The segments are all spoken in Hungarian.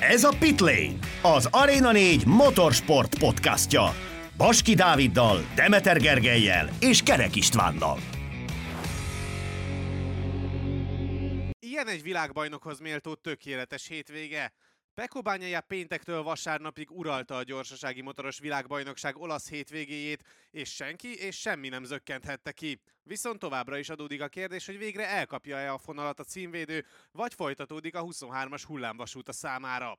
Ez a Pitlane, az Arena 4 motorsport podcastja. Baski Dáviddal, Demeter Gergelyel és Kerek Istvánnal. Ilyen egy világbajnokhoz méltó tökéletes hétvége. Peko Bányája péntektől vasárnapig uralta a gyorsasági motoros világbajnokság olasz hétvégéjét, és senki és semmi nem zökkenthette ki. Viszont továbbra is adódik a kérdés, hogy végre elkapja-e a fonalat a címvédő, vagy folytatódik a 23-as hullámvasút a számára.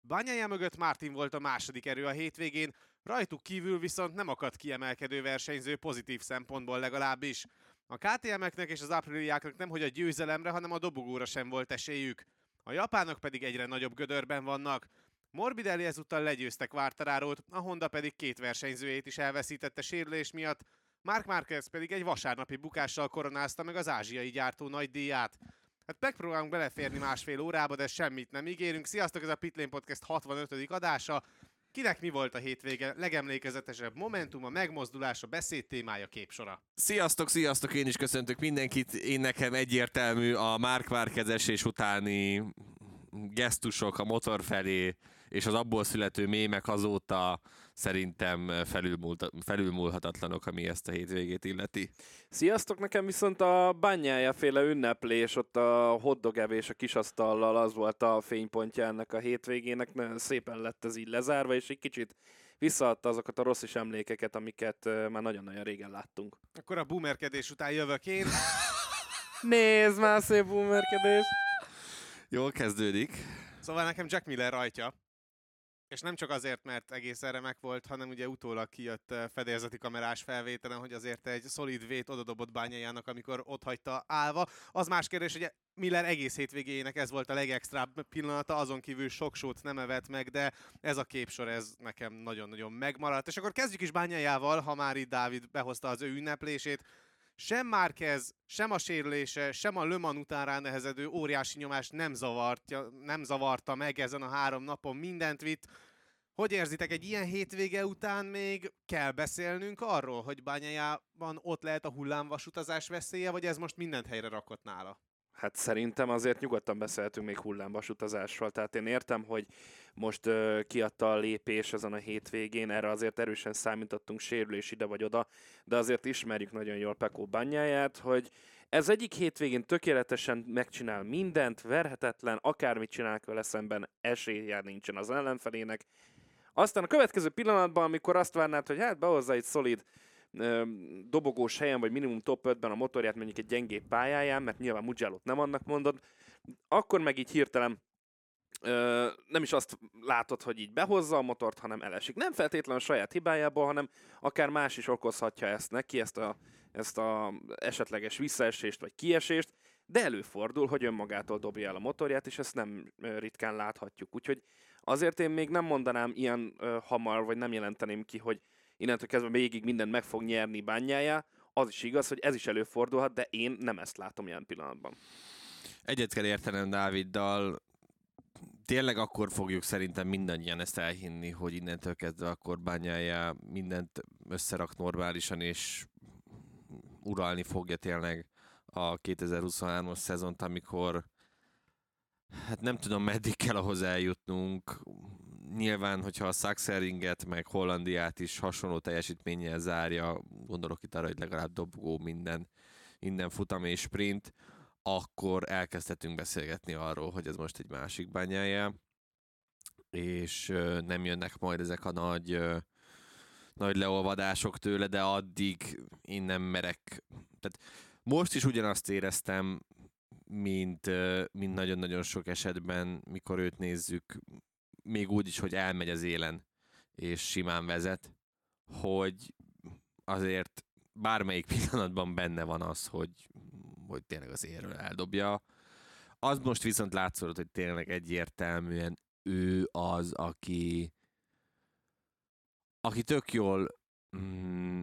Bányája mögött Martin volt a második erő a hétvégén, rajtuk kívül viszont nem akadt kiemelkedő versenyző pozitív szempontból legalábbis. A KTM-eknek és az apriliáknak nem hogy a győzelemre, hanem a dobogóra sem volt esélyük. A japánok pedig egyre nagyobb gödörben vannak. Morbidelli ezúttal legyőztek Vártarárót, a Honda pedig két versenyzőjét is elveszítette sérülés miatt, Mark Marquez pedig egy vasárnapi bukással koronázta meg az ázsiai gyártó nagy díját. Hát megpróbálunk beleférni másfél órába, de semmit nem ígérünk. Sziasztok, ez a Pitlane Podcast 65. adása. Kinek mi volt a hétvége legemlékezetesebb momentum, a megmozdulás, a beszéd témája, képsora? Sziasztok, sziasztok, én is köszöntök mindenkit. Én nekem egyértelmű a Mark Marquez esés utáni gesztusok a motor felé, és az abból születő mémek azóta szerintem felülmúlhatatlanok, ami ezt a hétvégét illeti. Sziasztok, nekem viszont a bányája féle ünneplés, ott a hoddogevés a kisasztallal az volt a fénypontja ennek a hétvégének, nagyon szépen lett ez így lezárva, és egy kicsit visszaadta azokat a rossz is emlékeket, amiket már nagyon-nagyon régen láttunk. Akkor a boomerkedés után jövök én. Nézd már szép boomerkedés! Jól kezdődik. Szóval nekem Jack Miller rajtja. És nem csak azért, mert egész remek volt, hanem ugye utólag kijött fedélzeti kamerás felvételen, hogy azért egy szolid vét odadobott bányájának, amikor ott hagyta állva. Az más kérdés, hogy Miller egész hétvégének ez volt a legextrább pillanata, azon kívül sok sót nem evett meg, de ez a képsor, ez nekem nagyon-nagyon megmaradt. És akkor kezdjük is bányájával, ha már itt Dávid behozta az ő ünneplését sem Márquez, sem a sérülése, sem a Löman után ránehezedő óriási nyomás nem, zavartja, nem zavarta meg ezen a három napon, mindent vitt. Hogy érzitek, egy ilyen hétvége után még kell beszélnünk arról, hogy bányájában ott lehet a hullámvasutazás veszélye, vagy ez most mindent helyre rakott nála? Hát szerintem azért nyugodtan beszélhetünk még hullámvasutazásról. Tehát én értem, hogy most uh, kiadta a lépés ezen a hétvégén, erre azért erősen számítottunk sérülés ide vagy oda, de azért ismerjük nagyon jól Pekó bányáját, hogy ez egyik hétvégén tökéletesen megcsinál mindent, verhetetlen, akármit csinál vele szemben, esélye nincsen az ellenfelének. Aztán a következő pillanatban, amikor azt várnád, hogy hát behozza egy szolid dobogós helyen, vagy minimum top 5-ben a motorját mondjuk egy gyengébb pályáján, mert nyilván mugello nem annak mondod, akkor meg így hirtelen ö, nem is azt látod, hogy így behozza a motort, hanem elesik. Nem feltétlenül a saját hibájából, hanem akár más is okozhatja ezt neki, ezt a, ezt a esetleges visszaesést vagy kiesést, de előfordul, hogy önmagától dobja el a motorját, és ezt nem ritkán láthatjuk. Úgyhogy azért én még nem mondanám ilyen ö, hamar, vagy nem jelenteném ki, hogy innentől kezdve végig mindent meg fog nyerni bányája. Az is igaz, hogy ez is előfordulhat, de én nem ezt látom ilyen pillanatban. Egyet kell értenem Dáviddal, tényleg akkor fogjuk szerintem mindannyian ezt elhinni, hogy innentől kezdve akkor bányája mindent összerak normálisan, és uralni fogja tényleg a 2023-as szezont, amikor hát nem tudom meddig kell ahhoz eljutnunk, nyilván, hogyha a Saxeringet, meg Hollandiát is hasonló teljesítménnyel zárja, gondolok itt arra, hogy legalább dobgó minden, minden futam és sprint, akkor elkezdhetünk beszélgetni arról, hogy ez most egy másik bányája, és nem jönnek majd ezek a nagy, nagy leolvadások tőle, de addig én nem merek. Tehát most is ugyanazt éreztem, mint, mint nagyon-nagyon sok esetben, mikor őt nézzük még úgy is, hogy elmegy az élen, és simán vezet, hogy azért bármelyik pillanatban benne van az, hogy, hogy tényleg az érről eldobja. Az most viszont látszott, hogy tényleg egyértelműen ő az, aki aki tök jól mm,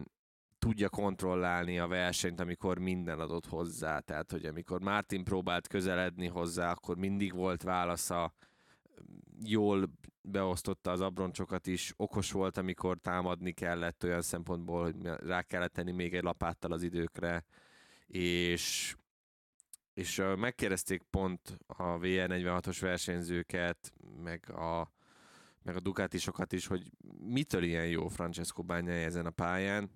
tudja kontrollálni a versenyt, amikor minden adott hozzá. Tehát, hogy amikor Martin próbált közeledni hozzá, akkor mindig volt válasza, jól beosztotta az abroncsokat is, okos volt, amikor támadni kellett olyan szempontból, hogy rá kellett tenni még egy lapáttal az időkre, és és megkérdezték pont a VR46-os versenyzőket, meg a, meg a Ducatisokat is, hogy mitől ilyen jó Francesco Bagnaia ezen a pályán,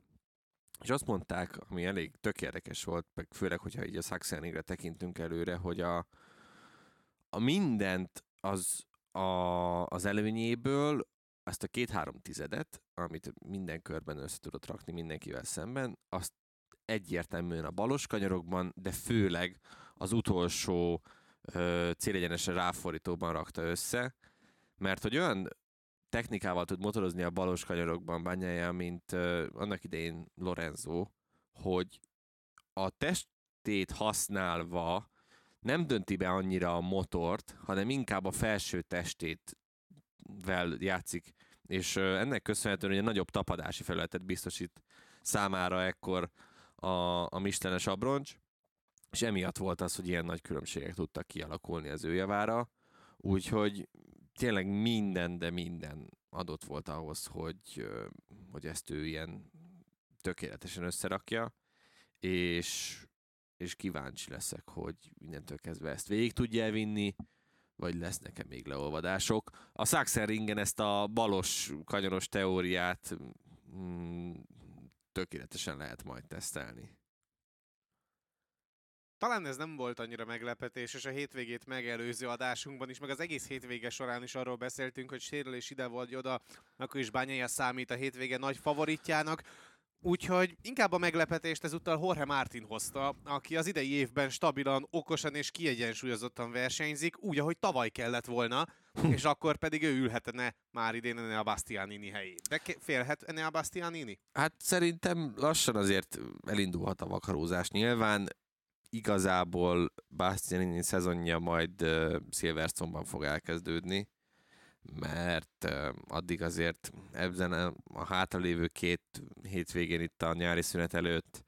és azt mondták, ami elég tök érdekes volt, meg főleg, hogyha így a Saxenigre tekintünk előre, hogy a, a mindent az a, az előnyéből azt a két-három tizedet, amit minden körben össze tudott rakni mindenkivel szemben, azt egyértelműen a balos kanyarokban, de főleg az utolsó ö, célegyenesen ráfordítóban rakta össze, mert hogy olyan technikával tud motorozni a balos kanyarokban bányája, mint ö, annak idején Lorenzo, hogy a testét használva nem dönti be annyira a motort, hanem inkább a felső testét vel játszik, és ennek köszönhetően egy nagyobb tapadási felületet biztosít számára ekkor a, a Mistenes abroncs, és emiatt volt az, hogy ilyen nagy különbségek tudtak kialakulni az ő javára, úgyhogy tényleg minden, de minden adott volt ahhoz, hogy, hogy ezt ő ilyen tökéletesen összerakja, és, és kíváncsi leszek, hogy innentől kezdve ezt végig tudja elvinni, vagy lesz nekem még leolvadások. A Saxeringen ezt a balos, kanyaros teóriát mm, tökéletesen lehet majd tesztelni. Talán ez nem volt annyira meglepetés, és a hétvégét megelőző adásunkban is, meg az egész hétvége során is arról beszéltünk, hogy sérülés ide vagy oda, akkor is Bányája számít a hétvége nagy favoritjának. Úgyhogy inkább a meglepetést ezúttal Jorge Martin hozta, aki az idei évben stabilan, okosan és kiegyensúlyozottan versenyzik, úgy, ahogy tavaly kellett volna, és akkor pedig ő ülhetne már idén a Bastianini helyén. De félhet a Bastianini? Hát szerintem lassan azért elindulhat a vakarózás. Nyilván igazából Bastianini szezonja majd uh, Silverstone-ban fog elkezdődni, mert addig azért ebben a, hátralévő két hétvégén itt a nyári szünet előtt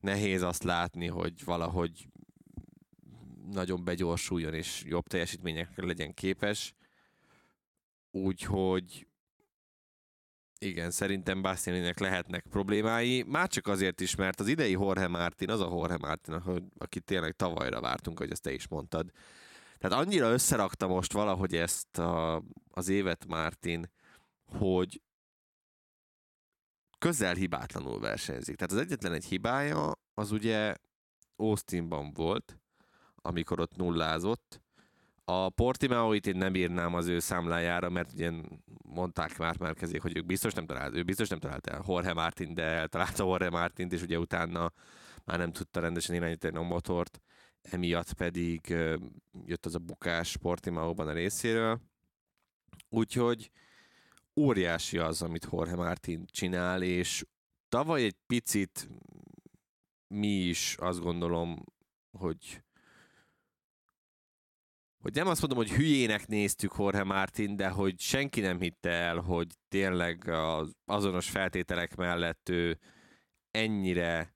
nehéz azt látni, hogy valahogy nagyon begyorsuljon és jobb teljesítményekre legyen képes. Úgyhogy igen, szerintem Bastianinek lehetnek problémái, már csak azért is, mert az idei Jorge Martin, az a Jorge Martin, aki tényleg tavalyra vártunk, hogy ezt te is mondtad. Tehát annyira összerakta most valahogy ezt a, az évet Martin, hogy közel hibátlanul versenyzik. Tehát az egyetlen egy hibája, az ugye Austinban volt, amikor ott nullázott, a Portimao-it én nem írnám az ő számlájára, mert ugye mondták már Márkezék, hogy ők biztos nem talált, ő biztos nem talált el Jorge Martin, de eltalálta Jorge Martint, és ugye utána már nem tudta rendesen irányítani a motort, emiatt pedig jött az a bukás Portimao-ban a részéről. Úgyhogy óriási az, amit Jorge Martin csinál, és tavaly egy picit mi is azt gondolom, hogy hogy nem azt mondom, hogy hülyének néztük Jorge Martin, de hogy senki nem hitte el, hogy tényleg az azonos feltételek mellett ő ennyire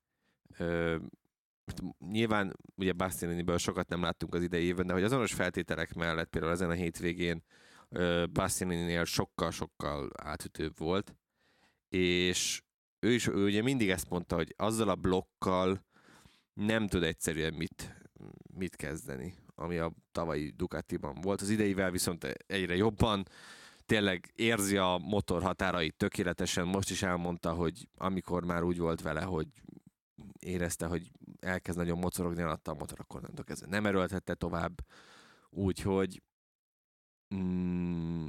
nyilván ugye Bastianiniből sokat nem láttunk az idei évben, de hogy azonos feltételek mellett például ezen a hétvégén Bastianininél sokkal-sokkal átütőbb volt, és ő is ő ugye mindig ezt mondta, hogy azzal a blokkal nem tud egyszerűen mit, mit kezdeni ami a tavalyi Ducatiban volt. Az ideivel viszont egyre jobban tényleg érzi a motor határait tökéletesen. Most is elmondta, hogy amikor már úgy volt vele, hogy érezte, hogy elkezd nagyon mocorogni alatta a motor, akkor nem kezdve nem erőltette tovább. Úgyhogy mm,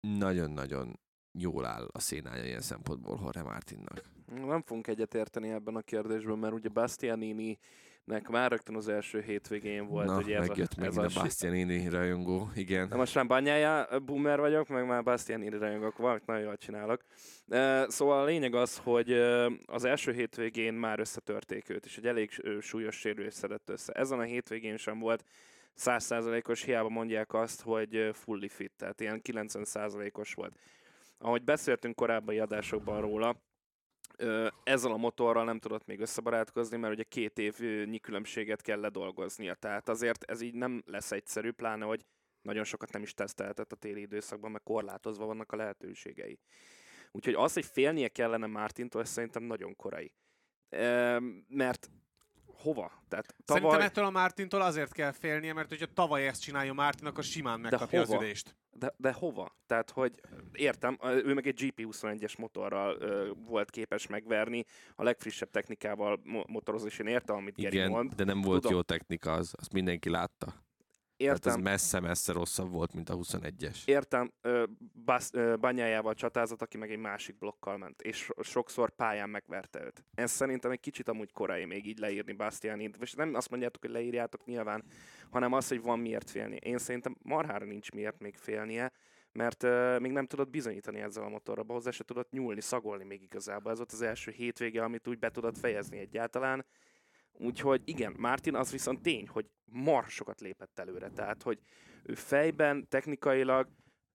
nagyon-nagyon jól áll a szénája ilyen szempontból Jorge Martinnak. Nem fogunk egyetérteni ebben a kérdésben, mert ugye Bastianini nek már rögtön az első hétvégén volt, Na, ugye ez megjött a, ez a, Bastianini rajongó, igen. Na most már Banyája boomer vagyok, meg már Bastianini rajongok, valamit nagyon jól csinálok. Szóval a lényeg az, hogy az első hétvégén már összetörték őt, és egy elég súlyos sérülés szedett össze. Ezen a hétvégén sem volt százszázalékos, hiába mondják azt, hogy fully fit, tehát ilyen 90 százalékos volt. Ahogy beszéltünk korábbi adásokban róla, ezzel a motorral nem tudott még összebarátkozni, mert ugye két évnyi különbséget kell ledolgoznia. Tehát azért ez így nem lesz egyszerű, pláne, hogy nagyon sokat nem is tesztelhetett a téli időszakban, mert korlátozva vannak a lehetőségei. Úgyhogy az, hogy félnie kellene Mártintól, ez szerintem nagyon korai. Mert hova? Tehát Szerintem tavaly, ettől a Mártintól azért kell félnie, mert hogyha tavaly ezt csinálja Mártin, akkor simán megkapja az ülést. de, de hova? Tehát, hogy értem, ő meg egy GP21-es motorral ö, volt képes megverni, a legfrissebb technikával mo- motorozni, és én értem, amit Geri mond. de nem volt Tudom. jó technika, az, azt mindenki látta. Tehát Értem, ez messze-messze rosszabb volt, mint a 21-es. értem, Bas- csatázott, aki meg egy másik blokkal ment, és so- sokszor pályán megverte őt. Ez szerintem egy kicsit amúgy korai még így leírni Bastianit, és nem azt mondjátok, hogy leírjátok nyilván, hanem az, hogy van miért félni. Én szerintem marhára nincs miért még félnie, mert uh, még nem tudod bizonyítani ezzel a motorral, hozzá se tudod nyúlni, szagolni még igazából. Ez volt az első hétvége, amit úgy be tudod fejezni egyáltalán. Úgyhogy igen, Martin az viszont tény, hogy marha sokat lépett előre. Tehát, hogy ő fejben, technikailag,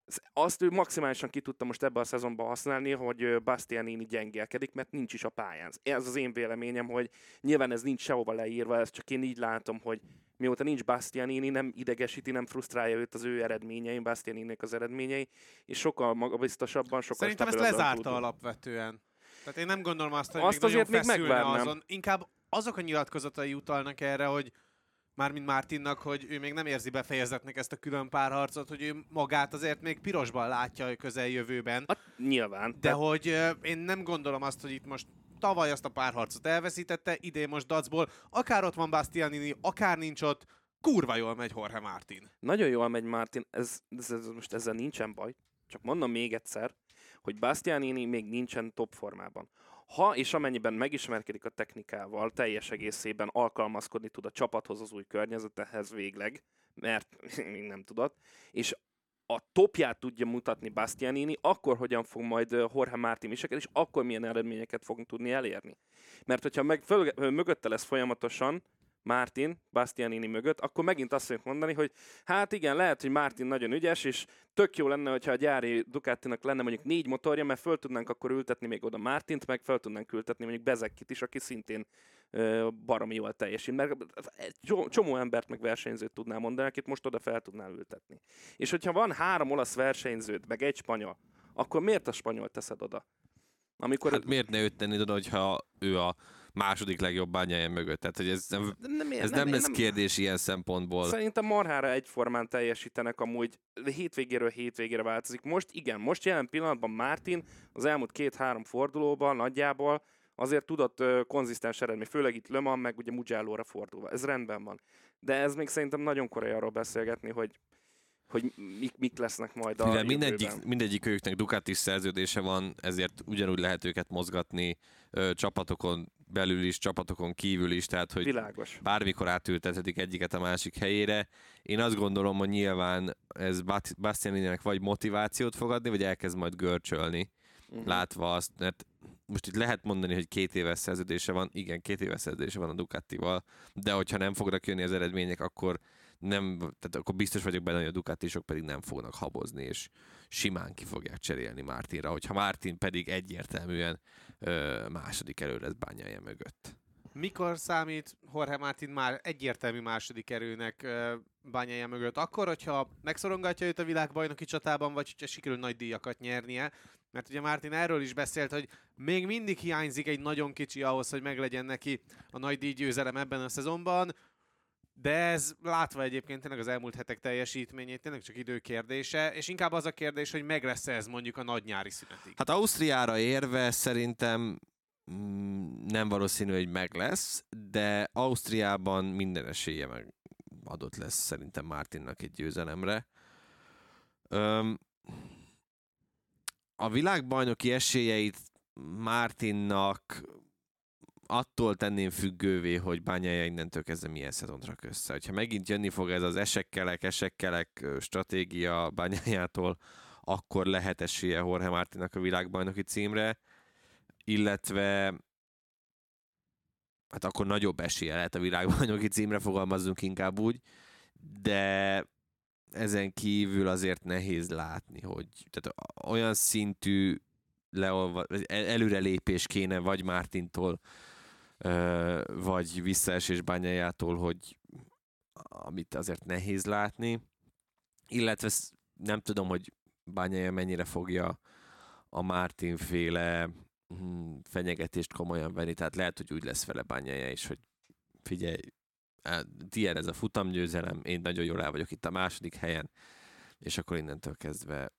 az- azt ő maximálisan ki tudta most ebbe a szezonban használni, hogy Bastianini gyengélkedik, mert nincs is a pályán. Ez az én véleményem, hogy nyilván ez nincs sehova leírva, ez csak én így látom, hogy mióta nincs Bastianini, nem idegesíti, nem frusztrálja őt az ő eredményei, Bastianininek az eredményei, és sokkal magabiztosabban, sokkal Szerintem ezt lezárta tud. alapvetően. Tehát én nem gondolom azt, hogy Azt még azért még megvárnám. azon. Inkább azok a nyilatkozatai utalnak erre, hogy mármint Mártinnak, hogy ő még nem érzi befejezetnek ezt a külön párharcot, hogy ő magát azért még pirosban látja a közeljövőben. Hát, nyilván. De Tehát hogy ö, én nem gondolom azt, hogy itt most tavaly azt a párharcot elveszítette, idén most dacból, akár ott van Bastianini, akár nincs ott, kurva jól megy Jorge Martin. Nagyon jól megy Martin, ez, ez, ez, most ezzel nincsen baj. Csak mondom még egyszer, hogy Bastianini még nincsen top formában. Ha és amennyiben megismerkedik a technikával, teljes egészében alkalmazkodni tud a csapathoz, az új környezetehez végleg, mert még nem tudott, és a topját tudja mutatni Bastianini, akkor hogyan fog majd Jorge Martin viselkedni, és akkor milyen eredményeket fogunk tudni elérni. Mert hogyha meg föl, mögötte lesz folyamatosan Martin, Bastianini mögött, akkor megint azt fogjuk mondani, hogy hát igen, lehet, hogy Martin nagyon ügyes, és tök jó lenne, hogyha a gyári Ducatinak lenne mondjuk négy motorja, mert föl tudnánk akkor ültetni még oda Martint, meg föl tudnánk ültetni mondjuk Bezekkit is, aki szintén ö, baromi jól teljesít. Mert egy csomó- embert meg versenyzőt tudnál mondani, akit most oda fel tudnál ültetni. És hogyha van három olasz versenyződ, meg egy spanyol, akkor miért a spanyol teszed oda? Amikor Hát miért ne őt tenni oda, hogyha ő a második legjobb bányája mögött? Tehát, hogy ez nem, nem, ez nem, lesz kérdés ilyen szempontból. Szerintem marhára egyformán teljesítenek amúgy, hétvégéről hétvégére változik. Most igen, most jelen pillanatban Martin az elmúlt két-három fordulóban nagyjából azért tudott ö, konzisztens eredmény, főleg itt Le Mans, meg ugye Mugello-ra fordulva. Ez rendben van. De ez még szerintem nagyon korai arról beszélgetni, hogy hogy mik, mik lesznek majd a Mivel mindegyik, mindegyik őknek Ducati szerződése van, ezért ugyanúgy lehet őket mozgatni ö, csapatokon belül is, csapatokon kívül is, tehát hogy Világos. bármikor átültethetik egyiket a másik helyére. Én azt gondolom, hogy nyilván ez Bastianininek vagy motivációt fog adni, vagy elkezd majd görcsölni, Mhm. látva azt, mert most itt lehet mondani, hogy két éves szerződése van, igen, két éves szerződése van a Ducatival, de hogyha nem fognak jönni az eredmények, akkor nem, tehát akkor biztos vagyok benne, hogy a Ducatisok pedig nem fognak habozni, és simán ki fogják cserélni Mártinra, hogyha Mártin pedig egyértelműen második elő lesz bányája mögött. Mikor számít Jorge Martin már egyértelmű második erőnek bányája mögött? Akkor, hogyha megszorongatja őt a világbajnoki csatában, vagy hogyha sikerül nagy díjakat nyernie? Mert ugye Martin erről is beszélt, hogy még mindig hiányzik egy nagyon kicsi ahhoz, hogy meglegyen neki a nagy díj győzelem ebben a szezonban, de ez látva egyébként tényleg az elmúlt hetek teljesítményét, tényleg csak idő kérdése, és inkább az a kérdés, hogy meg lesz ez mondjuk a nagy nyári szünetig. Hát Ausztriára érve szerintem mm, nem valószínű, hogy meg lesz, de Ausztriában minden esélye meg adott lesz szerintem Martinnak egy győzelemre. Öm, a világbajnoki esélyeit Martinnak attól tenném függővé, hogy bányája innentől kezdve milyen szezont rak össze. Ha megint jönni fog ez az esekkelek, esekkelek stratégia bányájától, akkor lehet esélye Jorge Martinnak a világbajnoki címre, illetve hát akkor nagyobb esélye lehet a világbajnoki címre, fogalmazzunk inkább úgy, de ezen kívül azért nehéz látni, hogy tehát olyan szintű leolva, előrelépés kéne vagy Mártintól, vagy visszaesés bányájától, hogy amit azért nehéz látni. Illetve nem tudom, hogy bányája mennyire fogja a Mártin féle hm, fenyegetést komolyan venni, tehát lehet, hogy úgy lesz vele bányája is, hogy figyelj, tiéd ez a futamgyőzelem, én nagyon jól el vagyok itt a második helyen, és akkor innentől kezdve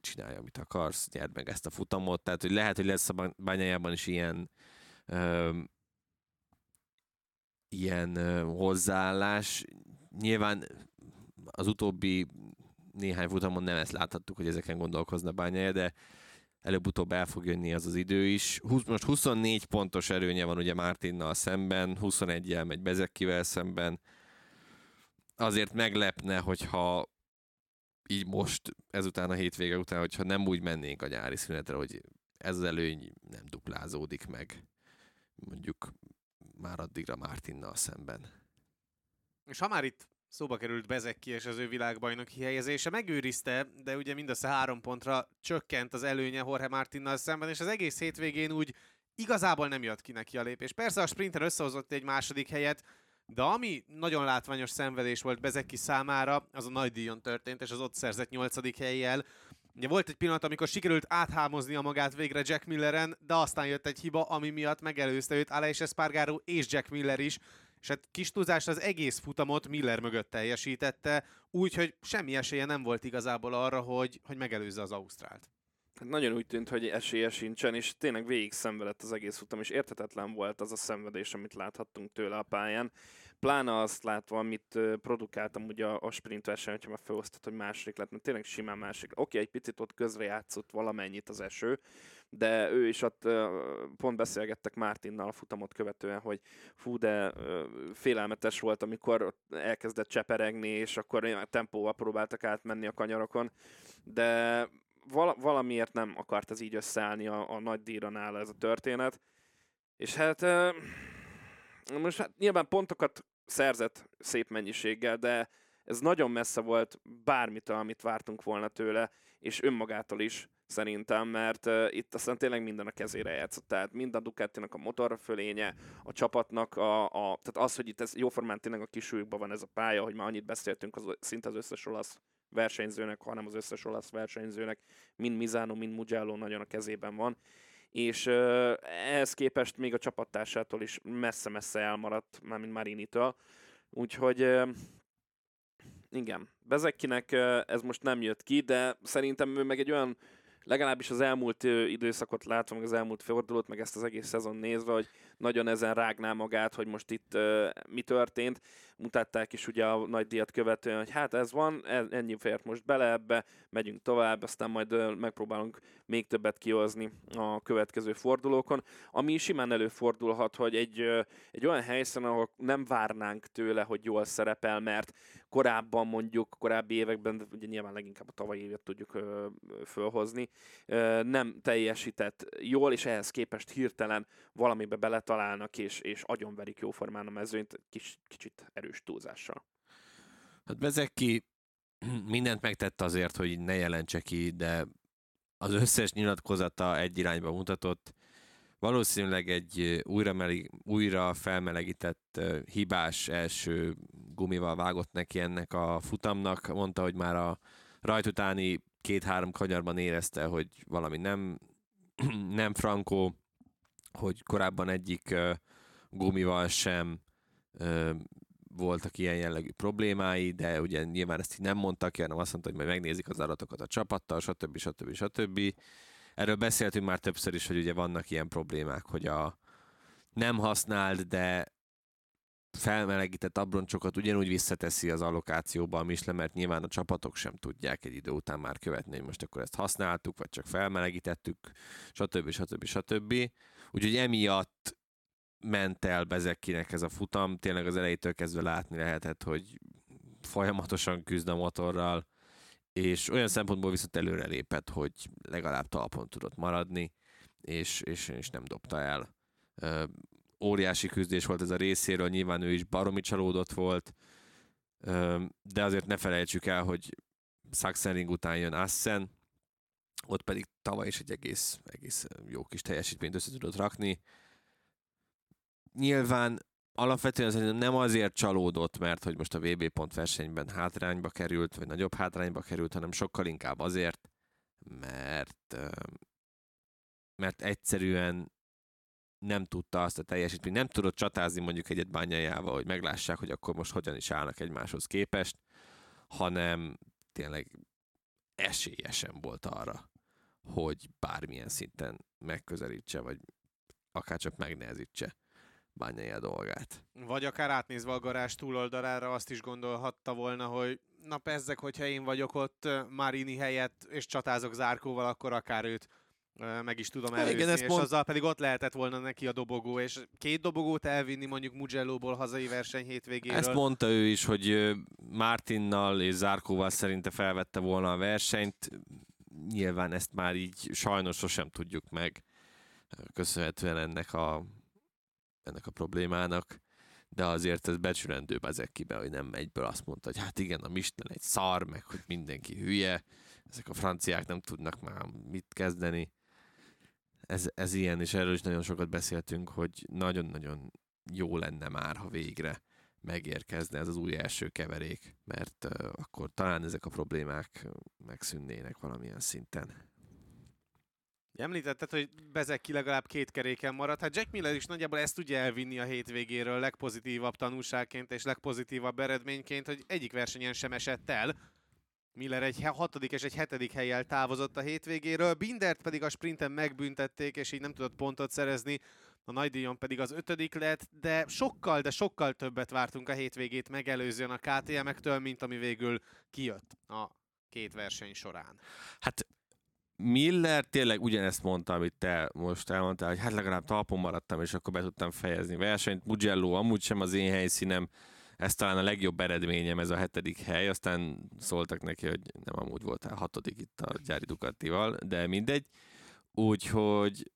csinálja, amit akarsz, nyerd meg ezt a futamot. Tehát, hogy lehet, hogy lesz a bányájában is ilyen ilyen hozzáállás. Nyilván az utóbbi néhány futamon nem ezt láthattuk, hogy ezeken gondolkozna bányája, de előbb-utóbb el fog jönni az az idő is. Most 24 pontos előnye van ugye Mártinnal szemben, 21-jel megy Bezekkivel szemben. Azért meglepne, hogyha így most, ezután a hétvége után, hogyha nem úgy mennénk a nyári szünetre, hogy ez az előny nem duplázódik meg, mondjuk már addigra Mártinnal szemben. És ha már itt szóba került Bezekki és az ő világbajnoki helyezése, megőrizte, de ugye mindössze három pontra csökkent az előnye Jorge Martinnal szemben, és az egész hétvégén úgy igazából nem jött ki neki a lépés. Persze a sprinter összehozott egy második helyet, de ami nagyon látványos szenvedés volt Bezeki számára, az a nagy díjon történt, és az ott szerzett nyolcadik helyjel. Ugye volt egy pillanat, amikor sikerült áthámoznia magát végre Jack Milleren, de aztán jött egy hiba, ami miatt megelőzte őt Aleix Espargaro és Jack Miller is, és hát kis túlzás az egész futamot Miller mögött teljesítette, úgyhogy semmi esélye nem volt igazából arra, hogy, hogy megelőzze az Ausztrált. Hát nagyon úgy tűnt, hogy esélye sincsen, és tényleg végig szenvedett az egész futam, és értetetlen volt az a szenvedés, amit láthattunk tőle a pályán. Pláne azt látva, amit produkáltam ugye a sprint verseny, hogyha már felosztott, hogy második lett, mert tényleg simán másik. Oké, egy picit ott közre játszott valamennyit az eső, de ő is ott pont beszélgettek Mártinnal a futamot követően, hogy fú, de félelmetes volt, amikor elkezdett cseperegni, és akkor tempóval próbáltak átmenni a kanyarokon, de valamiért nem akart ez így összeállni a, a nagy díjra ez a történet. És hát most hát nyilván pontokat szerzett szép mennyiséggel, de ez nagyon messze volt bármitől, amit vártunk volna tőle, és önmagától is szerintem, mert uh, itt aztán tényleg minden a kezére játszott. Tehát mind a Ducatinak a motor fölénye, a csapatnak, a, a, tehát az, hogy itt ez jóformán tényleg a kisújukban van ez a pálya, hogy már annyit beszéltünk az, szinte az összes olasz versenyzőnek, hanem az összes olasz versenyzőnek, mind Mizano, mind Mugello nagyon a kezében van és ehhez képest még a csapattársától is messze-messze elmaradt, mármint Marinitől. Úgyhogy igen, Bezekkinek ez most nem jött ki, de szerintem ő meg egy olyan legalábbis az elmúlt időszakot látva, meg az elmúlt fordulót, meg ezt az egész szezon nézve, hogy nagyon ezen rágná magát, hogy most itt uh, mi történt. Mutatták is ugye a nagy díjat követően, hogy hát ez van, e, ennyi fért most bele ebbe, megyünk tovább, aztán majd uh, megpróbálunk még többet kihozni a következő fordulókon, ami simán előfordulhat, hogy egy, uh, egy olyan helyszínen, ahol nem várnánk tőle, hogy jól szerepel, mert korábban mondjuk, korábbi években, ugye nyilván leginkább a tavalyi évet tudjuk ö, fölhozni, ö, nem teljesített jól, és ehhez képest hirtelen valamibe beletalálnak, és, és agyonverik jóformán a mezőnyt, kis, kicsit erős túlzással. Hát Bezeki mindent megtett azért, hogy ne jelentse ki, de az összes nyilatkozata egy irányba mutatott, valószínűleg egy újra, meleg, újra felmelegített hibás első gumival vágott neki ennek a futamnak. Mondta, hogy már a rajt utáni két-három kanyarban érezte, hogy valami nem, nem frankó, hogy korábban egyik gumival sem voltak ilyen jellegű problémái, de ugye nyilván ezt így nem mondtak ki, hanem azt mondta, hogy majd megnézik az adatokat a csapattal, stb. stb. stb. stb. Erről beszéltünk már többször is, hogy ugye vannak ilyen problémák, hogy a nem használt, de felmelegített abroncsokat ugyanúgy visszateszi az allokációba a Michelin, mert nyilván a csapatok sem tudják egy idő után már követni, hogy most akkor ezt használtuk, vagy csak felmelegítettük, stb. stb. stb. Úgyhogy emiatt ment el Bezekkinek ez a futam, tényleg az elejétől kezdve látni lehetett, hogy folyamatosan küzd a motorral, és olyan szempontból viszont előrelépett, hogy legalább talpon tudott maradni, és, és, és nem dobta el. Óriási küzdés volt ez a részéről, nyilván ő is baromi csalódott volt, de azért ne felejtsük el, hogy Sachsenring után jön Assen, ott pedig tavaly is egy egész, egész jó kis teljesítményt össze tudott rakni. Nyilván alapvetően szerintem nem azért csalódott, mert hogy most a VB pont versenyben hátrányba került, vagy nagyobb hátrányba került, hanem sokkal inkább azért, mert mert egyszerűen nem tudta azt a teljesítményt, nem tudott csatázni mondjuk egyet bányájával, hogy meglássák, hogy akkor most hogyan is állnak egymáshoz képest, hanem tényleg esélyesen volt arra, hogy bármilyen szinten megközelítse, vagy akár csak megnehezítse bányai a dolgát. Vagy akár átnézve a garázs túloldalára azt is gondolhatta volna, hogy na pezzek, hogyha én vagyok ott Marini helyett, és csatázok Zárkóval, akkor akár őt meg is tudom előzni, Igen, és mond... azzal pedig ott lehetett volna neki a dobogó, és két dobogót elvinni mondjuk Mugello-ból hazai verseny hétvégéről. Ezt mondta ő is, hogy Martinnal és Zárkóval szerinte felvette volna a versenyt, nyilván ezt már így sajnos sosem tudjuk meg, köszönhetően ennek a, ennek a problémának, de azért ez becsülendő kibe, hogy nem egyből azt mondta, hogy hát igen, a Michelin egy szar, meg hogy mindenki hülye, ezek a franciák nem tudnak már mit kezdeni ez, ez ilyen, és erről is nagyon sokat beszéltünk, hogy nagyon-nagyon jó lenne már, ha végre megérkezne ez az új első keverék, mert uh, akkor talán ezek a problémák megszűnnének valamilyen szinten. Említetted, hogy Bezeki legalább két keréken maradt. Hát Jack Miller is nagyjából ezt tudja elvinni a hétvégéről legpozitívabb tanulságként és legpozitívabb eredményként, hogy egyik versenyen sem esett el. Miller egy hatodik és egy hetedik helyjel távozott a hétvégéről, Bindert pedig a sprinten megbüntették, és így nem tudott pontot szerezni, a nagydíjon pedig az ötödik lett, de sokkal, de sokkal többet vártunk a hétvégét megelőzően a KTM-ektől, mint ami végül kijött a két verseny során. Hát Miller tényleg ugyanezt mondta, amit te most elmondtál, hogy hát legalább talpon maradtam, és akkor be tudtam fejezni versenyt. Mugello amúgy sem az én helyszínem, ez talán a legjobb eredményem, ez a hetedik hely, aztán szóltak neki, hogy nem amúgy voltál hatodik itt a gyári Ducatival, de mindegy. Úgyhogy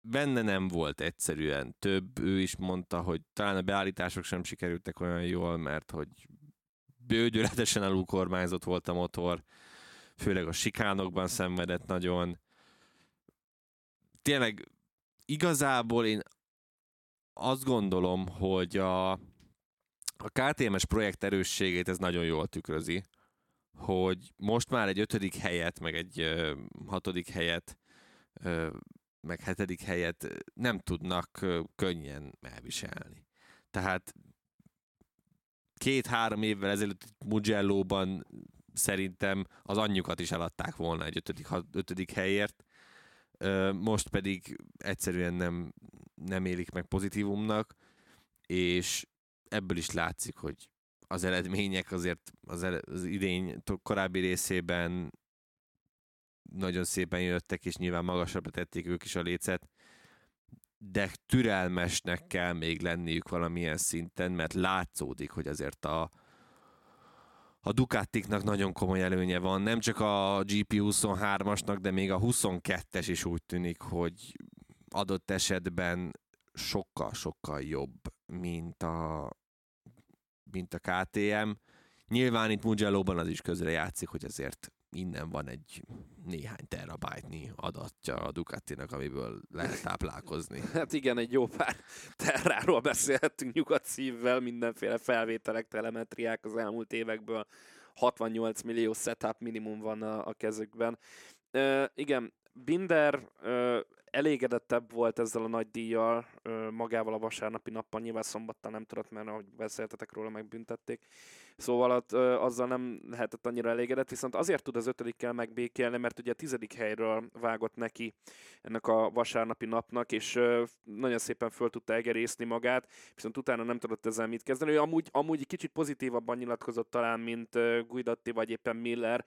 benne nem volt egyszerűen több, ő is mondta, hogy talán a beállítások sem sikerültek olyan jól, mert hogy bőgyöletesen alulkormányzott volt a motor, főleg a sikánokban szenvedett nagyon. Tényleg igazából én azt gondolom, hogy a, a KTMS projekt erősségét ez nagyon jól tükrözi, hogy most már egy ötödik helyet, meg egy ö, hatodik helyet, ö, meg hetedik helyet nem tudnak ö, könnyen elviselni. Tehát két-három évvel ezelőtt Mugello-ban szerintem az anyjukat is eladták volna egy ötödik, ötödik helyért, most pedig egyszerűen nem, nem élik meg pozitívumnak, és ebből is látszik, hogy az eredmények azért az, ele- az idény korábbi részében nagyon szépen jöttek, és nyilván magasabbra tették ők is a lécet, de türelmesnek kell még lenniük valamilyen szinten, mert látszódik, hogy azért a, a Ducatiknak nagyon komoly előnye van, nem csak a GP23-asnak, de még a 22-es is úgy tűnik, hogy adott esetben sokkal-sokkal jobb, mint a, mint a KTM. Nyilván itt Mugello-ban az is közre játszik, hogy azért innen van egy néhány terabájtnyi adatja a Ducatinak, amiből lehet táplálkozni. Hát igen, egy jó pár terráról beszélhettünk nyugat szívvel, mindenféle felvételek, telemetriák az elmúlt évekből. 68 millió setup minimum van a, a kezükben. Uh, igen, Binder uh, elégedettebb volt ezzel a nagy díjjal, magával a vasárnapi nappal, nyilván szombattal nem tudott, mert ahogy beszéltetek róla, megbüntették. Szóval ott, azzal nem lehetett annyira elégedett, viszont azért tud az ötödikkel megbékélni, mert ugye a tizedik helyről vágott neki ennek a vasárnapi napnak, és nagyon szépen föl tudta egerészni magát, viszont utána nem tudott ezzel mit kezdeni. Ő amúgy, amúgy kicsit pozitívabban nyilatkozott talán, mint Guidatti vagy éppen Miller.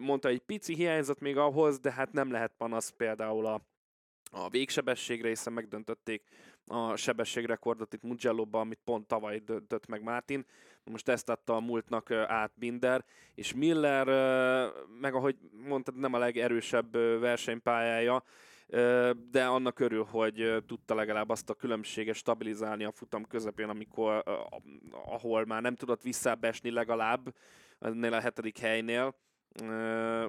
Mondta, hogy pici hiányzott még ahhoz, de hát nem lehet panasz például a a végsebességre, hiszen megdöntötték a sebességrekordot itt mugello amit pont tavaly döntött meg Martin. Most ezt adta a múltnak át Binder, és Miller, meg ahogy mondtad, nem a legerősebb versenypályája, de annak örül, hogy tudta legalább azt a különbséget stabilizálni a futam közepén, amikor, ahol már nem tudott visszabesni legalább, ennél a hetedik helynél,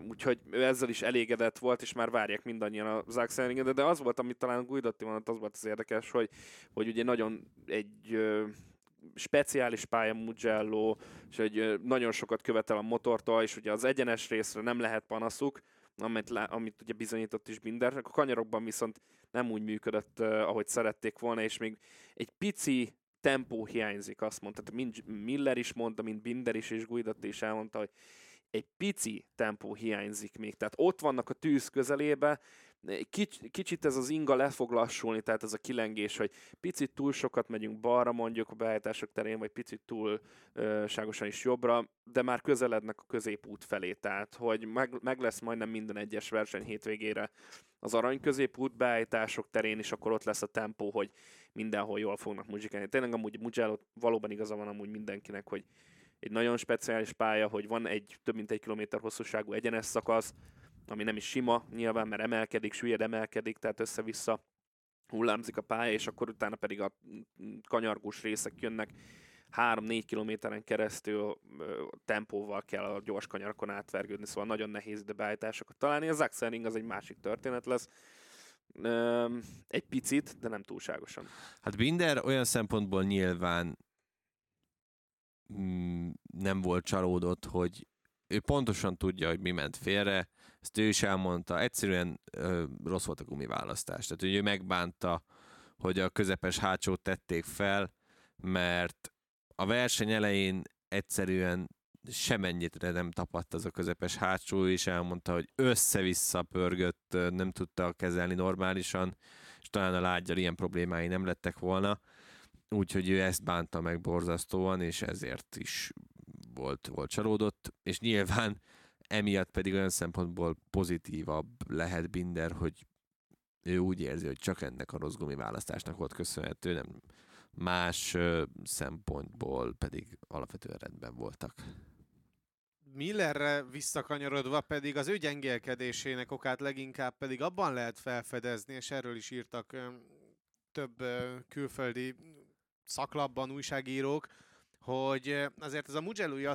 úgyhogy ő ezzel is elégedett volt, és már várják mindannyian a Zack de, de az volt, amit talán Guidotti mondott, az volt az érdekes, hogy, hogy ugye nagyon egy speciális pálya Mugello, és hogy nagyon sokat követel a motortól, és ugye az egyenes részre nem lehet panaszuk, amit, amit ugye bizonyított is Binder, a kanyarokban viszont nem úgy működött, ahogy szerették volna, és még egy pici tempó hiányzik, azt mondta. Tehát mind Miller is mondta, mint Binder is, és Guidotti is elmondta, hogy egy pici tempó hiányzik még. Tehát ott vannak a tűz közelébe, kicsit ez az inga le lassulni, tehát ez a kilengés, hogy picit túl sokat megyünk balra mondjuk a beállítások terén, vagy picit túlságosan is jobbra, de már közelednek a középút felé, tehát hogy meg, meg lesz majdnem minden egyes verseny hétvégére az arany középút beállítások terén, és akkor ott lesz a tempó, hogy mindenhol jól fognak muzsikálni. Tényleg amúgy Mugello valóban igaza van amúgy mindenkinek, hogy egy nagyon speciális pálya, hogy van egy több mint egy kilométer hosszúságú egyenes szakasz, ami nem is sima, nyilván, mert emelkedik, süllyed emelkedik, tehát össze-vissza hullámzik a pálya, és akkor utána pedig a kanyargós részek jönnek, 3-4 kilométeren keresztül tempóval kell a gyors kanyarkon átvergődni, szóval nagyon nehéz ide beállításokat találni. Az Axelring az egy másik történet lesz. Egy picit, de nem túlságosan. Hát Binder olyan szempontból nyilván mm, nem volt csalódott, hogy ő pontosan tudja, hogy mi ment félre, ezt ő is elmondta, egyszerűen ö, rossz volt a gumiválasztás. Tehát, hogy ő megbánta, hogy a közepes hátsót tették fel, mert a verseny elején egyszerűen semennyit nem tapadt az a közepes hátsó, és elmondta, hogy össze-vissza pörgött, nem tudta kezelni normálisan, és talán a lágyjal ilyen problémái nem lettek volna, úgyhogy ő ezt bánta meg borzasztóan, és ezért is volt, volt csalódott, és nyilván emiatt pedig olyan szempontból pozitívabb lehet Binder, hogy ő úgy érzi, hogy csak ennek a rossz választásnak volt köszönhető, nem más szempontból pedig alapvetően rendben voltak. Millerre visszakanyarodva pedig az ő gyengélkedésének okát leginkább pedig abban lehet felfedezni, és erről is írtak több külföldi szaklapban újságírók, hogy azért ez a Mugello-i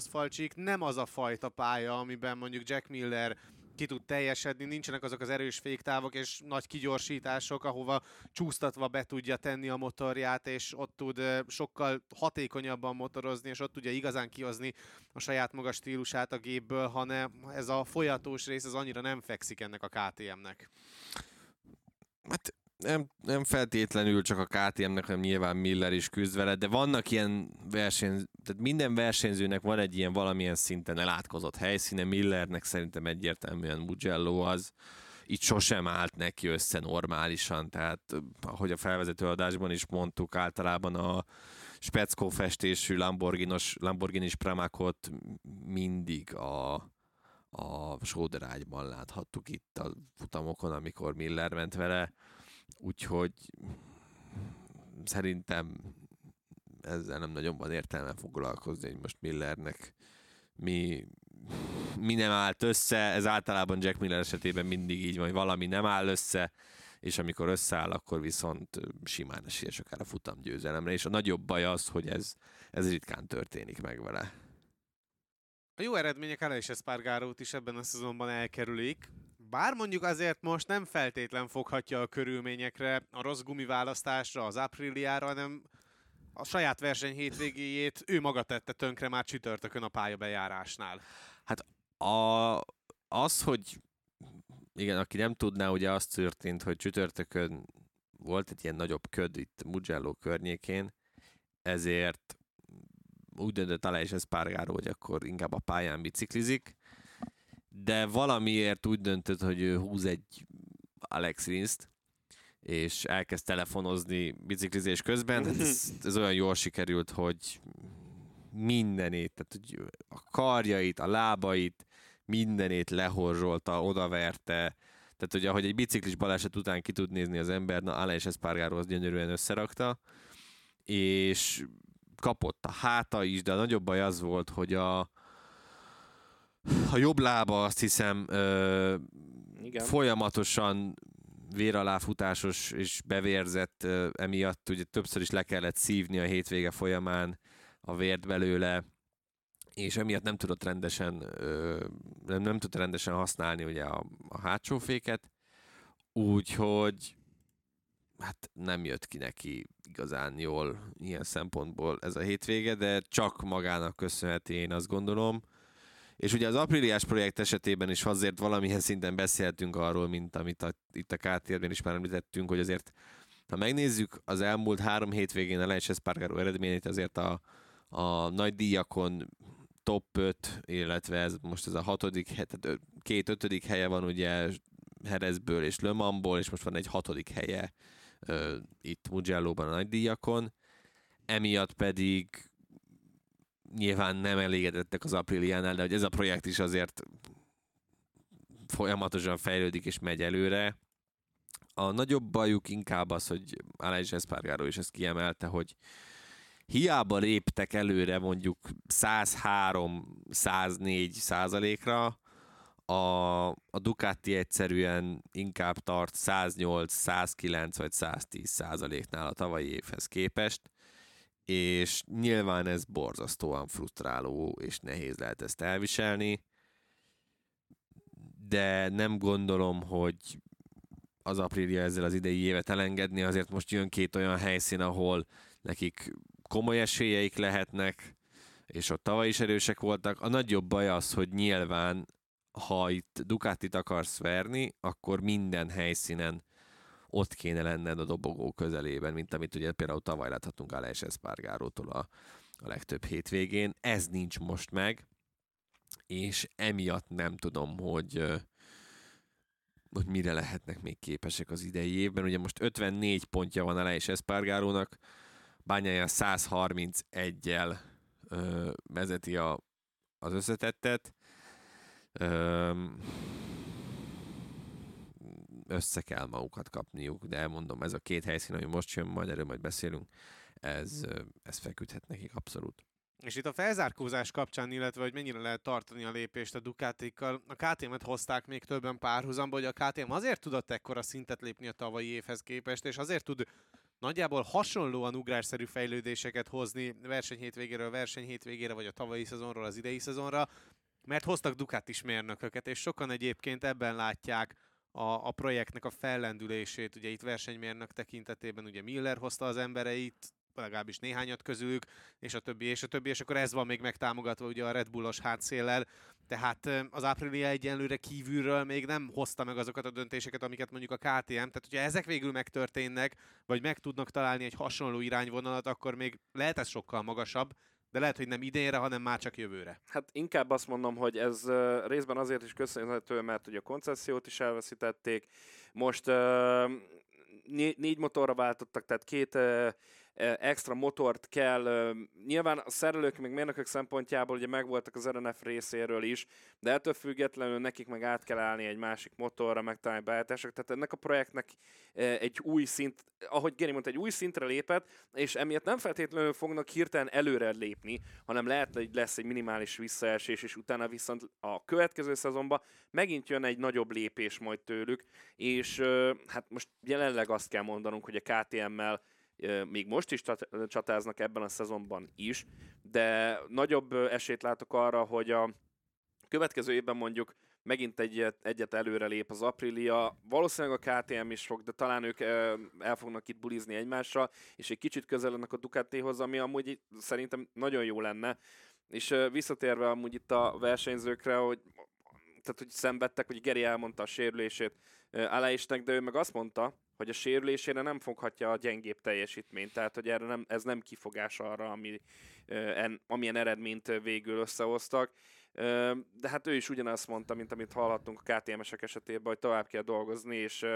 nem az a fajta pálya, amiben mondjuk Jack Miller ki tud teljesedni, nincsenek azok az erős féktávok és nagy kigyorsítások, ahova csúsztatva be tudja tenni a motorját, és ott tud sokkal hatékonyabban motorozni, és ott tudja igazán kihozni a saját maga stílusát a gépből, hanem ez a folyatós rész az annyira nem fekszik ennek a KTM-nek. Hát nem, nem feltétlenül csak a KTM-nek, hanem nyilván Miller is küzd vele, de vannak ilyen verseny, tehát minden versenyzőnek van egy ilyen valamilyen szinten elátkozott helyszíne, Millernek szerintem egyértelműen Mugello az, itt sosem állt neki össze normálisan, tehát ahogy a felvezető adásban is mondtuk, általában a speckó festésű Lamborghinos, Lamborghini Pramakot mindig a, a sóderágyban láthattuk itt a futamokon, amikor Miller ment vele úgyhogy szerintem ezzel nem nagyon van értelme foglalkozni, hogy most Millernek mi, mi nem állt össze, ez általában Jack Miller esetében mindig így van, hogy valami nem áll össze, és amikor összeáll, akkor viszont simán esélyes akár a futam győzelemre, és a nagyobb baj az, hogy ez, ez ritkán történik meg vele. A jó eredmények Alex Espargarót is ebben a szezonban elkerülik, bár mondjuk azért most nem feltétlen foghatja a körülményekre, a rossz gumiválasztásra, az Apriliára, hanem a saját verseny hétvégéjét ő maga tette tönkre már csütörtökön a pályabejárásnál. Hát a, az, hogy igen, aki nem tudná, ugye az történt, hogy csütörtökön volt egy ilyen nagyobb köd itt Mugello környékén, ezért úgy döntött Aleix Espargaró, hogy akkor inkább a pályán biciklizik, de valamiért úgy döntött, hogy ő húz egy Alex Rinst, és elkezd telefonozni biciklizés közben. Hát ez, ez olyan jól sikerült, hogy mindenét, tehát hogy a karjait, a lábait, mindenét lehorzsolta, odaverte, tehát hogy ahogy egy biciklis baleset után ki tud nézni az ember, na Alex Espargaró az gyönyörűen összerakta, és kapott a háta is, de a nagyobb baj az volt, hogy a, a jobb lába azt hiszem ö, Igen. folyamatosan véraláfutásos és bevérzett ö, emiatt, ugye többször is le kellett szívni a hétvége folyamán a vért belőle, és emiatt nem tudott rendesen, ö, nem, nem tudta rendesen használni ugye a, a hátsó féket, úgyhogy hát nem jött ki neki igazán jól ilyen szempontból ez a hétvége, de csak magának köszönheti én azt gondolom És ugye az apríliás projekt esetében is azért valamilyen szinten beszéltünk arról, mint amit a, itt a KTR-ben is már említettünk, hogy azért ha megnézzük az elmúlt három hétvégén a Leicester Spargaro eredményét, azért a, a nagy díjakon top 5, illetve ez most ez a hatodik, tehát két ötödik helye van ugye Herezből és Le Mansból, és most van egy hatodik helye uh, itt Mugello-ban a nagy díjakon. Emiatt pedig nyilván nem elégedettek az Apriliánál, de hogy ez a projekt is azért folyamatosan fejlődik és megy előre. A nagyobb bajuk inkább az, hogy Aleix Espargaro is ezt kiemelte, hogy hiába léptek előre mondjuk 103-104 százalékra, a, a Ducati egyszerűen inkább tart 108, 109 vagy 110 százaléknál a tavalyi évhez képest, és nyilván ez borzasztóan frusztráló, és nehéz lehet ezt elviselni, de nem gondolom, hogy az Aprilia ezzel az idei évet elengedni, azért most jön két olyan helyszín, ahol nekik komoly esélyeik lehetnek, és ott tavaly is erősek voltak. A nagyobb baj az, hogy nyilván, ha itt Ducatit akarsz verni, akkor minden helyszínen ott kéne lenned a dobogó közelében, mint amit ugye például tavaly láthatunk Aleix Espargarótól a, a legtöbb hétvégén. Ez nincs most meg, és emiatt nem tudom, hogy hogy mire lehetnek még képesek az idei évben. Ugye most 54 pontja van Aleix Espargarónak, bányája 131-jel ö, vezeti a, az összetettet. Ö, össze kell magukat kapniuk, de elmondom, ez a két helyszín, ami most jön, majd erről majd beszélünk, ez, ez feküdhet nekik abszolút. És itt a felzárkózás kapcsán, illetve hogy mennyire lehet tartani a lépést a Ducatikkal, a KTM-et hozták még többen párhuzamba, hogy a KTM azért tudott ekkora szintet lépni a tavalyi évhez képest, és azért tud nagyjából hasonlóan ugrásszerű fejlődéseket hozni versenyhétvégéről versenyhétvégére, vagy a tavalyi szezonról az idei szezonra, mert hoztak Ducatis mérnököket, és sokan egyébként ebben látják a, a projektnek a fellendülését. Ugye itt versenymérnök tekintetében ugye Miller hozta az embereit, legalábbis néhányat közülük, és a többi, és a többi, és akkor ez van még megtámogatva ugye a Red Bullos hátszéllel, tehát az Aprilia egyenlőre kívülről még nem hozta meg azokat a döntéseket, amiket mondjuk a KTM, tehát hogyha ezek végül megtörténnek, vagy meg tudnak találni egy hasonló irányvonalat, akkor még lehet ez sokkal magasabb, de lehet, hogy nem idénre, hanem már csak jövőre. Hát inkább azt mondom, hogy ez részben azért is köszönhető, mert ugye a koncesziót is elveszítették. Most né- négy motorra váltottak, tehát két extra motort kell. Nyilván a szerelők, meg mérnökök szempontjából ugye megvoltak az RNF részéről is, de ettől függetlenül nekik meg át kell állni egy másik motorra, megtalálni beállítások. Tehát ennek a projektnek egy új szint, ahogy Geri mondta, egy új szintre lépett, és emiatt nem feltétlenül fognak hirtelen előre lépni, hanem lehet, hogy lesz egy minimális visszaesés, és utána viszont a következő szezonban megint jön egy nagyobb lépés majd tőlük, és hát most jelenleg azt kell mondanunk, hogy a KTM-mel még most is csatáznak ebben a szezonban is, de nagyobb esélyt látok arra, hogy a következő évben mondjuk megint egyet, egyet előre lép az Aprilia, valószínűleg a KTM is fog, de talán ők el fognak itt bulizni egymásra, és egy kicsit közelednek a Ducatihoz, ami amúgy szerintem nagyon jó lenne. És visszatérve amúgy itt a versenyzőkre, hogy tehát, hogy szenvedtek, hogy Geri elmondta a sérülését Aleisnek, de ő meg azt mondta, hogy a sérülésére nem foghatja a gyengébb teljesítményt, tehát hogy erre nem, ez nem kifogás arra, ami, en, amilyen eredményt végül összehoztak. De hát ő is ugyanazt mondta, mint amit hallhattunk a KTM-esek esetében, hogy tovább kell dolgozni és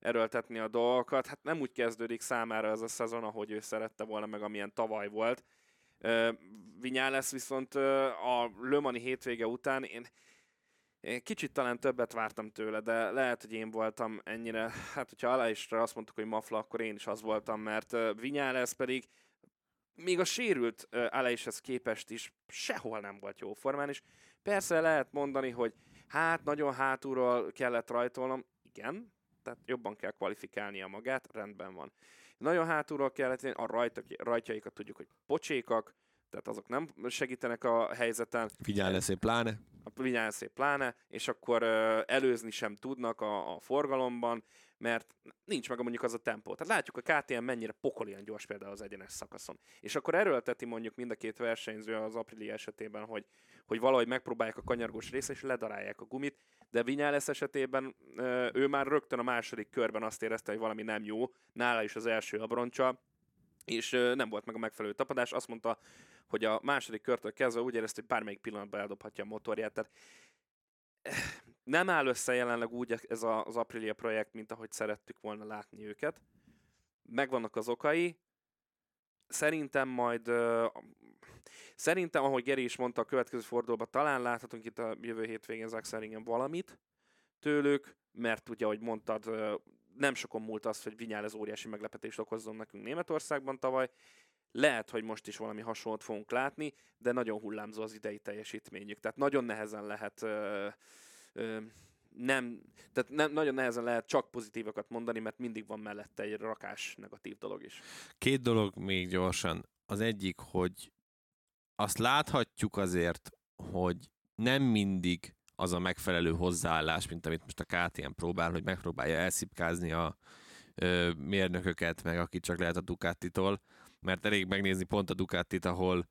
erőltetni a dolgokat. Hát nem úgy kezdődik számára ez a szezon, ahogy ő szerette volna, meg amilyen tavaly volt. lesz viszont a Lömani hétvége után én én kicsit talán többet vártam tőle, de lehet, hogy én voltam ennyire, hát hogyha Alá azt mondtuk, hogy mafla, akkor én is az voltam, mert Vinyales pedig még a sérült Alá képest is sehol nem volt jó formán, és persze lehet mondani, hogy hát nagyon hátulról kellett rajtolnom, igen, tehát jobban kell kvalifikálnia magát, rendben van. Nagyon hátulról kellett, a rajta, rajtjaikat tudjuk, hogy pocsékak, tehát azok nem segítenek a helyzeten. Figyelj szép pláne. Figyelj szép pláne, és akkor előzni sem tudnak a, a forgalomban, mert nincs meg mondjuk az a tempó. Tehát látjuk a KTM mennyire pokolian gyors például az egyenes szakaszon. És akkor erőlteti mondjuk mind a két versenyző az Aprilia esetében, hogy, hogy valahogy megpróbálják a kanyargós részt, és ledarálják a gumit, de Vinyales esetében ő már rögtön a második körben azt érezte, hogy valami nem jó, nála is az első abroncsa, és nem volt meg a megfelelő tapadás. Azt mondta, hogy a második körtől kezdve úgy érezte, hogy bármelyik pillanatban eldobhatja a motorját. Tehát nem áll össze jelenleg úgy ez az Aprilia projekt, mint ahogy szerettük volna látni őket. Megvannak az okai. Szerintem majd Szerintem, ahogy Geri is mondta, a következő fordulóban talán láthatunk itt a jövő hétvégén Zaxeringen valamit tőlük, mert ugye, ahogy mondtad, nem sokon múlt az, hogy Vinyál ez óriási meglepetést okozzon nekünk Németországban tavaly. Lehet, hogy most is valami hasonlót fogunk látni, de nagyon hullámzó az idei teljesítményük. Tehát nagyon nehezen lehet ö, ö, nem, tehát nem, nagyon nehezen lehet csak pozitívakat mondani, mert mindig van mellette egy rakás negatív dolog is. Két dolog még gyorsan. Az egyik, hogy azt láthatjuk azért, hogy nem mindig az a megfelelő hozzáállás, mint amit most a KTM próbál, hogy megpróbálja elszipkázni a ö, mérnököket, meg aki csak lehet a Ducati-tól, mert elég megnézni pont a Ducatit, ahol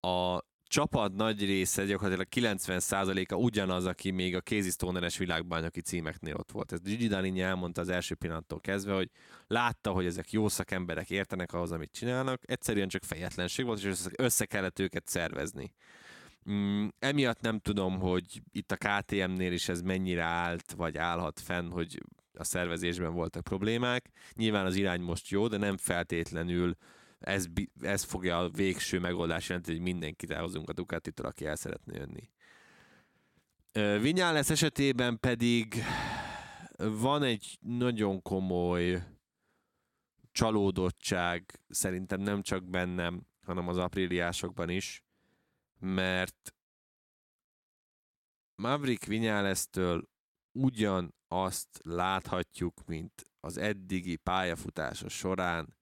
a csapat nagy része, gyakorlatilag 90%-a ugyanaz, aki még a Stoneres világbajnoki címeknél ott volt. Ez Gigi Dalini elmondta az első pillanattól kezdve, hogy látta, hogy ezek jó szakemberek értenek ahhoz, amit csinálnak, egyszerűen csak fejetlenség volt, és össze kellett őket szervezni. Mm, emiatt nem tudom, hogy itt a KTM-nél is ez mennyire állt, vagy állhat fenn, hogy a szervezésben voltak problémák. Nyilván az irány most jó, de nem feltétlenül ez, ez fogja a végső megoldás jelenteni, hogy mindenkit elhozunk a Ducati-tól, aki el szeretne jönni. Vinyales esetében pedig van egy nagyon komoly csalódottság, szerintem nem csak bennem, hanem az apríliásokban is, mert Maverick Vinyales-től ugyanazt láthatjuk, mint az eddigi pályafutása során,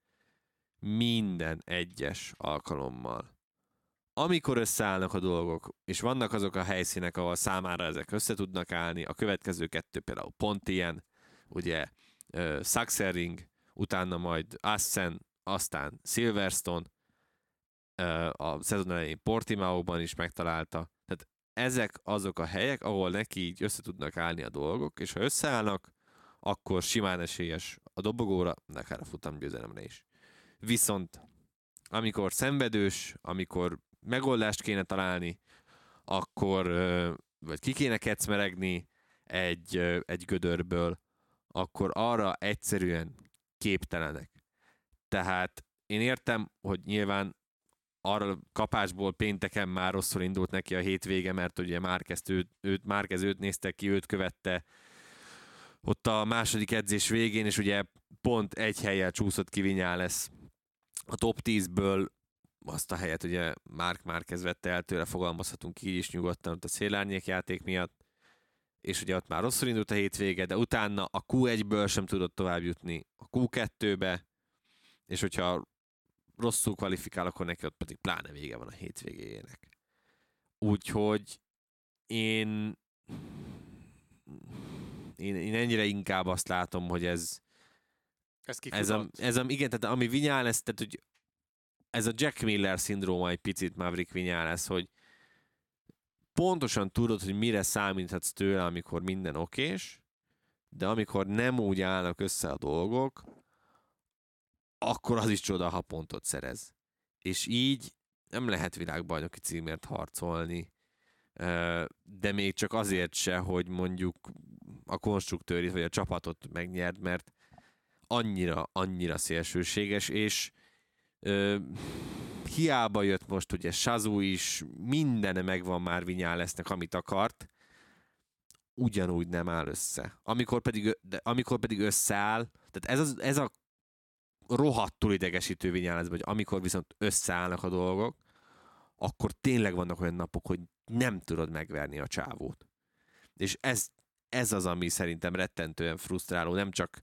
minden egyes alkalommal. Amikor összeállnak a dolgok, és vannak azok a helyszínek, ahol számára ezek össze tudnak állni, a következő kettő például pont ilyen, ugye uh, Saxering, utána majd Assen, aztán Silverstone, uh, a szezon elején Portimao-ban is megtalálta. Tehát ezek azok a helyek, ahol neki így össze tudnak állni a dolgok, és ha összeállnak, akkor simán esélyes a dobogóra, akár a futamgyőzelemre is. Viszont amikor szenvedős, amikor megoldást kéne találni, akkor vagy ki kéne kecmeregni egy, egy gödörből, akkor arra egyszerűen képtelenek. Tehát én értem, hogy nyilván arra kapásból pénteken már rosszul indult neki a hétvége, mert ugye Márkezt őt, őt, Márkez őt nézte ki, őt követte ott a második edzés végén, és ugye pont egy helyel csúszott ki lesz a top 10-ből azt a helyet ugye Mark Márquez vette el tőle, fogalmazhatunk így is nyugodtan ott a szélárnyék játék miatt, és ugye ott már rosszul indult a hétvége, de utána a Q1-ből sem tudott tovább jutni a Q2-be, és hogyha rosszul kvalifikál, akkor neki ott pedig pláne vége van a hétvégéjének. Úgyhogy én, én, én ennyire inkább azt látom, hogy ez, ez, ez a, ez a, igen, tehát ami Vinyales, tehát hogy ez a Jack Miller szindróma egy picit Maverick Vinyales, hogy pontosan tudod, hogy mire számíthatsz tőle, amikor minden okés, de amikor nem úgy állnak össze a dolgok, akkor az is csoda, ha pontot szerez. És így nem lehet világbajnoki címért harcolni, de még csak azért se, hogy mondjuk a konstruktőrit vagy a csapatot megnyerd, mert annyira, annyira szélsőséges, és ö, hiába jött most ugye Sazu is, mindene megvan már lesznek, amit akart, ugyanúgy nem áll össze. Amikor pedig, de amikor pedig összeáll, tehát ez, az, ez a rohadtul idegesítő vinyález, hogy amikor viszont összeállnak a dolgok, akkor tényleg vannak olyan napok, hogy nem tudod megverni a csávót. És ez, ez az, ami szerintem rettentően frusztráló, nem csak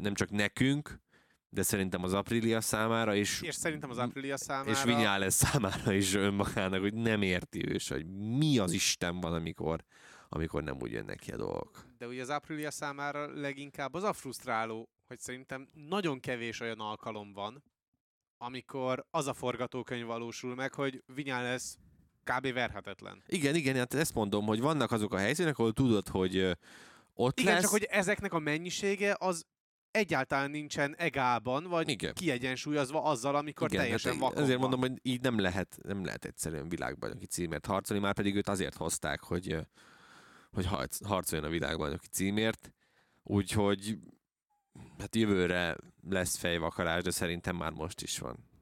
nem csak nekünk, de szerintem az Aprilia számára is. És szerintem az Aprilia számára. És Vinyales számára is önmagának, hogy nem érti ő hogy mi az Isten van, amikor, amikor nem úgy jönnek ki a dolgok. De ugye az Aprilia számára leginkább az a frusztráló, hogy szerintem nagyon kevés olyan alkalom van, amikor az a forgatókönyv valósul meg, hogy Vinyales kb. verhetetlen. Igen, igen, hát ezt mondom, hogy vannak azok a helyszínek, ahol tudod, hogy ott Igen, lesz. csak hogy ezeknek a mennyisége az egyáltalán nincsen egálban, vagy Igen. kiegyensúlyozva azzal, amikor Igen, teljesen hát vakon Ezért van. mondom, hogy így nem lehet, nem lehet egyszerűen világbajnoki címért harcolni, már pedig őt azért hozták, hogy, hogy harc- harcoljon a világbajnoki címért. Úgyhogy hát jövőre lesz fejvakarás, de szerintem már most is van.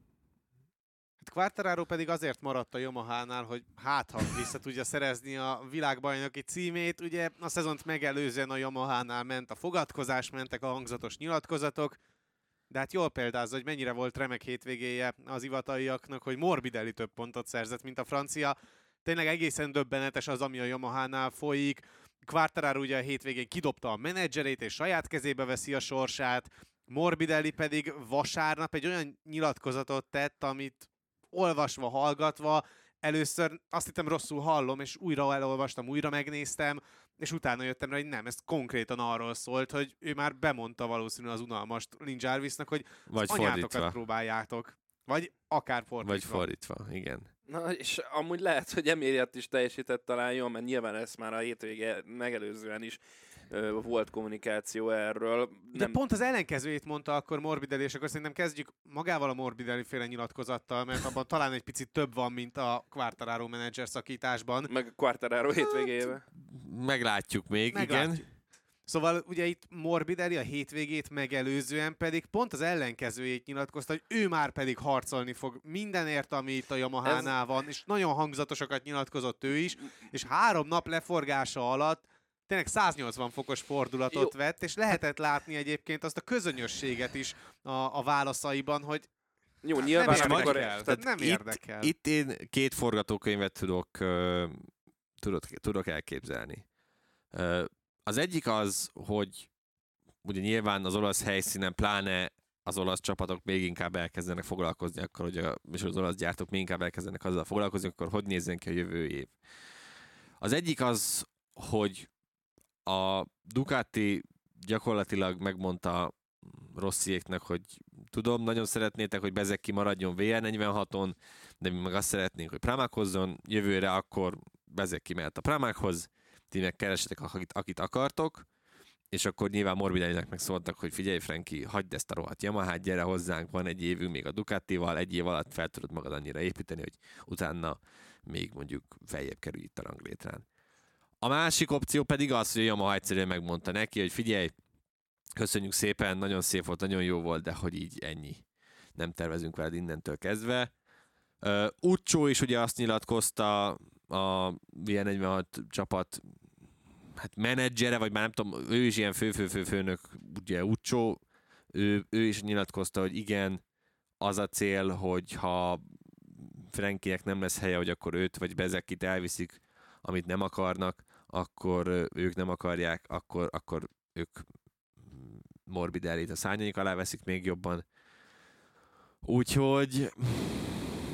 Quartararo pedig azért maradt a Yamaha-nál, hogy hát ha vissza tudja szerezni a világbajnoki címét. Ugye a szezont megelőzően a Yamaha-nál ment a fogadkozás, mentek a hangzatos nyilatkozatok, de hát jól példázza, hogy mennyire volt remek hétvégéje az ivataiaknak, hogy Morbidelli több pontot szerzett, mint a francia. Tényleg egészen döbbenetes az, ami a Yamaha-nál folyik. Quartararo ugye a hétvégén kidobta a menedzserét, és saját kezébe veszi a sorsát. Morbidelli pedig vasárnap egy olyan nyilatkozatot tett, amit olvasva, hallgatva, először azt hittem rosszul hallom, és újra elolvastam, újra megnéztem, és utána jöttem rá, hogy nem, ez konkrétan arról szólt, hogy ő már bemondta valószínűleg az unalmast Lynn Jarvisnak, hogy Vagy anyátokat fordítva. próbáljátok. Vagy akár fordítva. Vagy fordítva, igen. Na, és amúgy lehet, hogy emiatt is teljesített talán jól, mert nyilván ez már a hétvége megelőzően is volt kommunikáció erről. De pont az ellenkezőjét mondta akkor Morbidelli, és akkor szerintem kezdjük magával a Morbidelli féle nyilatkozattal, mert abban talán egy picit több van, mint a Quartararo menedzser szakításban. Meg a Quartararo hétvégébe. Meglátjuk még, Meglátjuk. igen. Szóval ugye itt Morbidelli a hétvégét megelőzően pedig pont az ellenkezőjét nyilatkozta, hogy ő már pedig harcolni fog mindenért, ami itt a Yamaha-nál van, és nagyon hangzatosokat nyilatkozott ő is, és három nap leforgása alatt tényleg 180 fokos fordulatot Jó. vett, és lehetett látni egyébként azt a közönösséget is a, a válaszaiban, hogy Jó, Hát nyilván nem amikor... érdekel. Tehát nem itt, érdekel. Itt én két forgatókönyvet tudok, tudok, tudok elképzelni. Az egyik az, hogy ugye nyilván az olasz helyszínen, pláne az olasz csapatok még inkább elkezdenek foglalkozni, akkor hogy a, és az olasz gyártók még inkább elkezdenek azzal foglalkozni, akkor hogy nézzen ki a jövő év. Az egyik az, hogy a Ducati gyakorlatilag megmondta Rossziéknek, hogy tudom, nagyon szeretnétek, hogy Bezeki maradjon VR46-on, de mi meg azt szeretnénk, hogy Pramákhozzon jövőre, akkor Bezeki mehet a Pramákhoz, ti meg keresetek, akit, akit akartok, és akkor nyilván Morbidellinek meg szóltak, hogy figyelj Franki, hagyd ezt a rohadt Yamahát, gyere hozzánk, van egy évünk még a Ducatival, egy év alatt fel tudod magad annyira építeni, hogy utána még mondjuk feljebb kerülj itt a ranglétrán. A másik opció pedig az, hogy a Yamaha egyszerűen megmondta neki, hogy figyelj, köszönjük szépen, nagyon szép volt, nagyon jó volt, de hogy így ennyi. Nem tervezünk veled innentől kezdve. Uh, is ugye azt nyilatkozta a VN46 csapat hát menedzsere, vagy már nem tudom, ő is ilyen fő-fő-fő-főnök, ugye Ucsó, ő, ő is nyilatkozta, hogy igen, az a cél, hogy ha Frankinek nem lesz helye, hogy akkor őt vagy Bezekit elviszik, amit nem akarnak, akkor ők nem akarják, akkor, akkor ők Morbidellit a szárnyaik alá veszik még jobban. Úgyhogy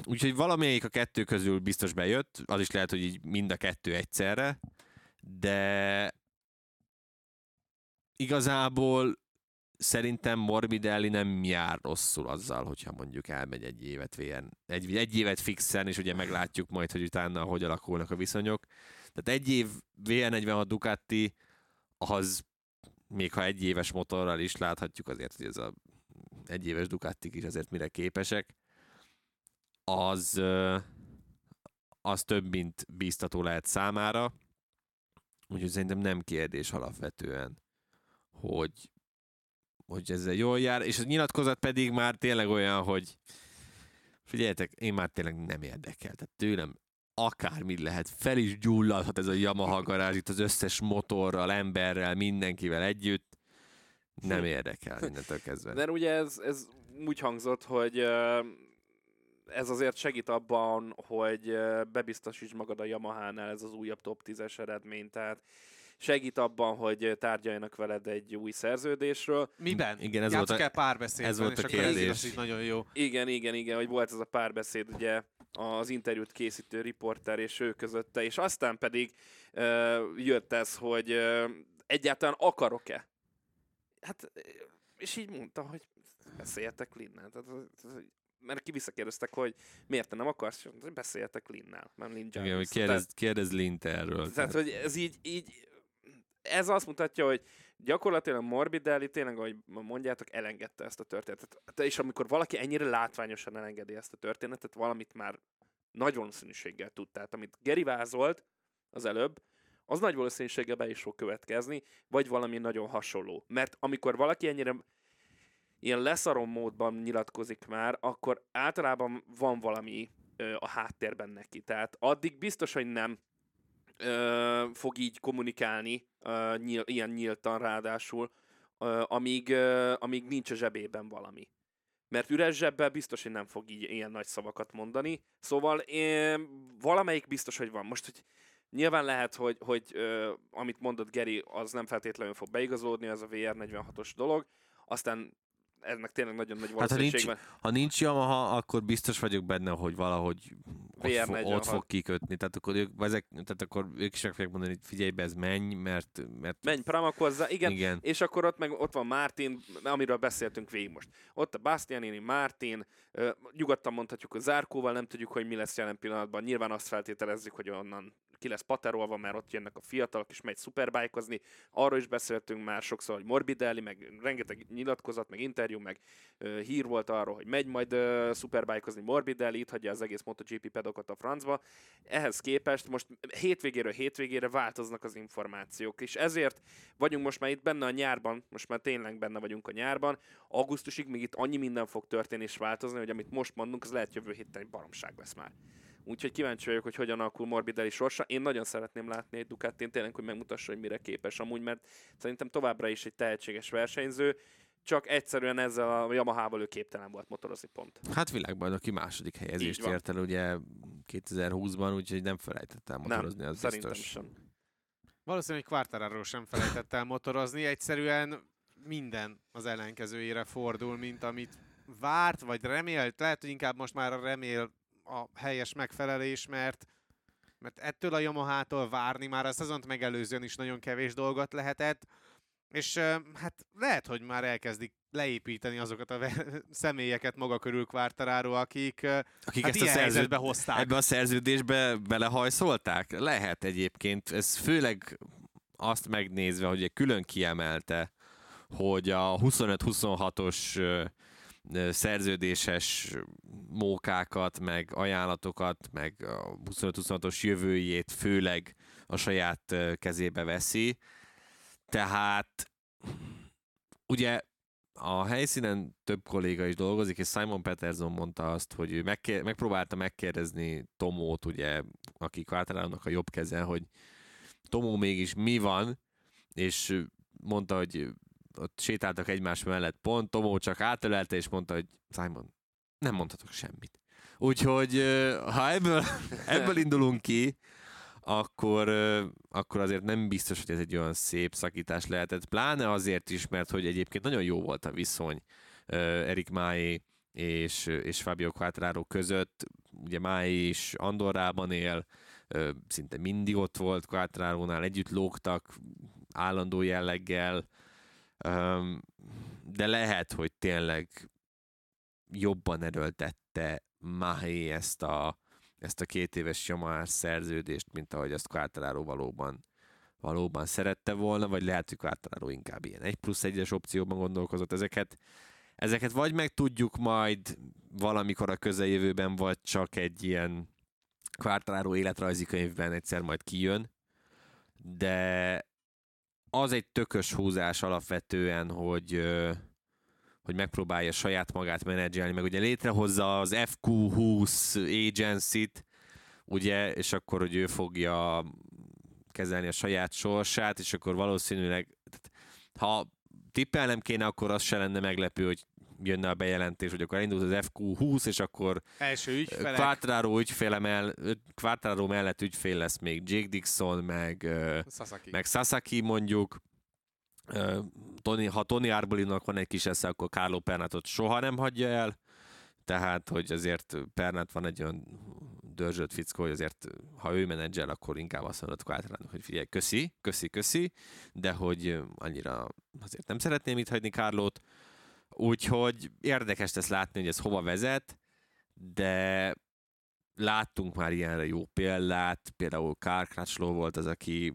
úgyhogy valamelyik a kettő közül biztos bejött, az is lehet, hogy így mind a kettő egyszerre, de igazából szerintem Morbidelli nem jár rosszul azzal, hogyha mondjuk elmegy egy évet VN, egy, egy évet fixen, és ugye meglátjuk majd, hogy utána hogy alakulnak a viszonyok. Tehát egy év VN46 Ducati, az még ha egy éves motorral is láthatjuk azért, hogy ez a egy éves Ducatik is azért mire képesek, az, az több, mint bíztató lehet számára. Úgyhogy szerintem nem kérdés alapvetően, hogy, hogy ezzel jól jár, és a nyilatkozat pedig már tényleg olyan, hogy figyeljetek, én már tényleg nem érdekel. Tehát tőlem akármi lehet, fel is gyulladhat ez a Yamaha garázs itt az összes motorral, emberrel, mindenkivel együtt. Nem érdekel innentől kezdve. De ugye ez, ez úgy hangzott, hogy ez azért segít abban, hogy bebiztosíts magad a Yamaha-nál ez az újabb top 10-es eredmény, tehát segít abban, hogy tárgyaljanak veled egy új szerződésről. Miben? Igen, ez Játsszuk volt a- el párbeszédben, ez volt a ez kérdés. így nagyon jó. Igen, igen, igen, hogy volt ez a párbeszéd ugye az interjút készítő riporter és ő közötte, és aztán pedig ö, jött ez, hogy ö, egyáltalán akarok-e? Hát, és így mondta, hogy beszéljetek Linnel. Mert ki visszakérdeztek, hogy miért te nem akarsz, hogy beszéljetek Linnel, nem Lin Igen, hogy kérdez, kérdez Lint erről. Tehát, hogy ez így, így, ez azt mutatja, hogy gyakorlatilag Morbidelli tényleg, ahogy mondjátok, elengedte ezt a történetet. És amikor valaki ennyire látványosan elengedi ezt a történetet, valamit már nagy valószínűséggel tud. Tehát amit Geri vázolt az előbb, az nagy valószínűséggel be is fog következni, vagy valami nagyon hasonló. Mert amikor valaki ennyire ilyen leszarom módban nyilatkozik már, akkor általában van valami ö, a háttérben neki. Tehát addig biztos, hogy nem ö, fog így kommunikálni, ö, nyíl, ilyen nyíltan ráadásul, ö, amíg, ö, amíg nincs a zsebében valami. Mert üres zsebbel biztos, hogy nem fog így ilyen nagy szavakat mondani. Szóval én, valamelyik biztos, hogy van. Most, hogy Nyilván lehet, hogy, hogy ö, amit mondott Geri, az nem feltétlenül fog beigazódni, az a VR46-os dolog, aztán ennek tényleg nagyon nagy Hát ha nincs, valószínűség van. ha nincs Yamaha, akkor biztos vagyok benne, hogy valahogy ott, fo- VR46. ott fog kikötni. Tehát akkor ők, ezek, tehát akkor ők is meg fogják mondani, hogy figyelj be, ez menj, mert... mert Menj Pramakozza, igen, igen. és akkor ott meg ott van Martin, amiről beszéltünk végig most. Ott a Bastianini, Martin, nyugodtan mondhatjuk a Zárkóval, nem tudjuk, hogy mi lesz jelen pillanatban. Nyilván azt feltételezzük, hogy onnan ki lesz paterolva, mert ott jönnek a fiatalok, és megy szuperbájkozni. Arról is beszéltünk már sokszor, hogy Morbidelli, meg rengeteg nyilatkozat, meg interjú, meg ö, hír volt arról, hogy megy majd ö, szuperbájkozni Morbidelli, itt hagyja az egész MotoGP pedokot a francba. Ehhez képest most hétvégéről hétvégére változnak az információk, és ezért vagyunk most már itt benne a nyárban, most már tényleg benne vagyunk a nyárban, augusztusig még itt annyi minden fog történni és változni, hogy amit most mondunk, az lehet jövő héten egy baromság lesz már. Úgyhogy kíváncsi vagyok, hogy hogyan alakul Morbidelli sorsa. Én nagyon szeretném látni egy Ducatin tényleg, hogy megmutassa, hogy mire képes amúgy, mert szerintem továbbra is egy tehetséges versenyző, csak egyszerűen ezzel a Yamaha-val ő képtelen volt motorozni pont. Hát világbajnoki második helyezést ért el ugye 2020-ban, úgyhogy nem felejtett el motorozni, az Szerintem biztos. sem. Valószínűleg Quartararo sem felejtett el motorozni, egyszerűen minden az ellenkezőjére fordul, mint amit várt, vagy remélt. Lehet, hogy inkább most már a remél a helyes megfelelés, mert mert ettől a Yamaha-tól várni már a szezont megelőzően is nagyon kevés dolgot lehetett, és hát lehet, hogy már elkezdik leépíteni azokat a személyeket maga körül Quartararo, akik, Akik hát ezt a szerződ, hozták. ebbe a szerződésbe belehajszolták? Lehet egyébként. Ez főleg azt megnézve, hogy külön kiemelte, hogy a 25-26-os ö, ö, szerződéses mókákat, meg ajánlatokat, meg a 25-26-os jövőjét főleg a saját kezébe veszi. Tehát ugye a helyszínen több kolléga is dolgozik, és Simon Peterson mondta azt, hogy ő megké- megpróbálta megkérdezni Tomót, ugye, aki Quartararo-nak a jobb keze, hogy Tomó mégis mi van, és mondta, hogy ott sétáltak egymás mellett pont, Tomó csak átölelte, és mondta, hogy Simon, nem mondhatok semmit. Úgyhogy ha ebből, ebből indulunk ki, akkor, akkor azért nem biztos, hogy ez egy olyan szép szakítás lehetett. Pláne azért is, mert hogy egyébként nagyon jó volt a viszony Erik Máé és, és Fabio Quattraro között. Ugye Máé is Andorrában él, szinte mindig ott volt Quattraro-nál, együtt lógtak állandó jelleggel, de lehet, hogy tényleg jobban erőltette Mahé ezt a, ezt a két éves Yamaha szerződést, mint ahogy azt Quartararo valóban, valóban szerette volna, vagy lehet, hogy Quartararo inkább ilyen egy plusz egyes opcióban gondolkozott. Ezeket, ezeket vagy meg tudjuk majd valamikor a közeljövőben, vagy csak egy ilyen Quartararo életrajzi könyvben egyszer majd kijön, de az egy tökös húzás alapvetően, hogy, hogy megpróbálja saját magát menedzselni, meg ugye létrehozza az FQ20 agency-t, ugye, és akkor, hogy ő fogja kezelni a saját sorsát, és akkor valószínűleg, ha tippelnem kéne, akkor az se lenne meglepő, hogy jönne a bejelentés, hogy akkor elindult az FQ20, és akkor Első ügyfelek. Quartararo ügyféle mell- Quartararo mellett ügyfél lesz még Jake Dixon, meg Sasaki. meg Sasaki mondjuk, Tony, ha Tony Arbolinak van egy kis esze, akkor Carlo Pernatot soha nem hagyja el, tehát, hogy azért Pernát van egy olyan dörzsölt fickó, hogy azért, ha ő menedzsel, akkor inkább azt mondod Quattrának, hogy figyelj, köszi, köszi, köszi, de hogy annyira azért nem szeretném itt hagyni Kárlót, úgyhogy érdekes lesz látni, hogy ez hova vezet, de láttunk már ilyenre jó példát, például Karl Crutchlow volt az, aki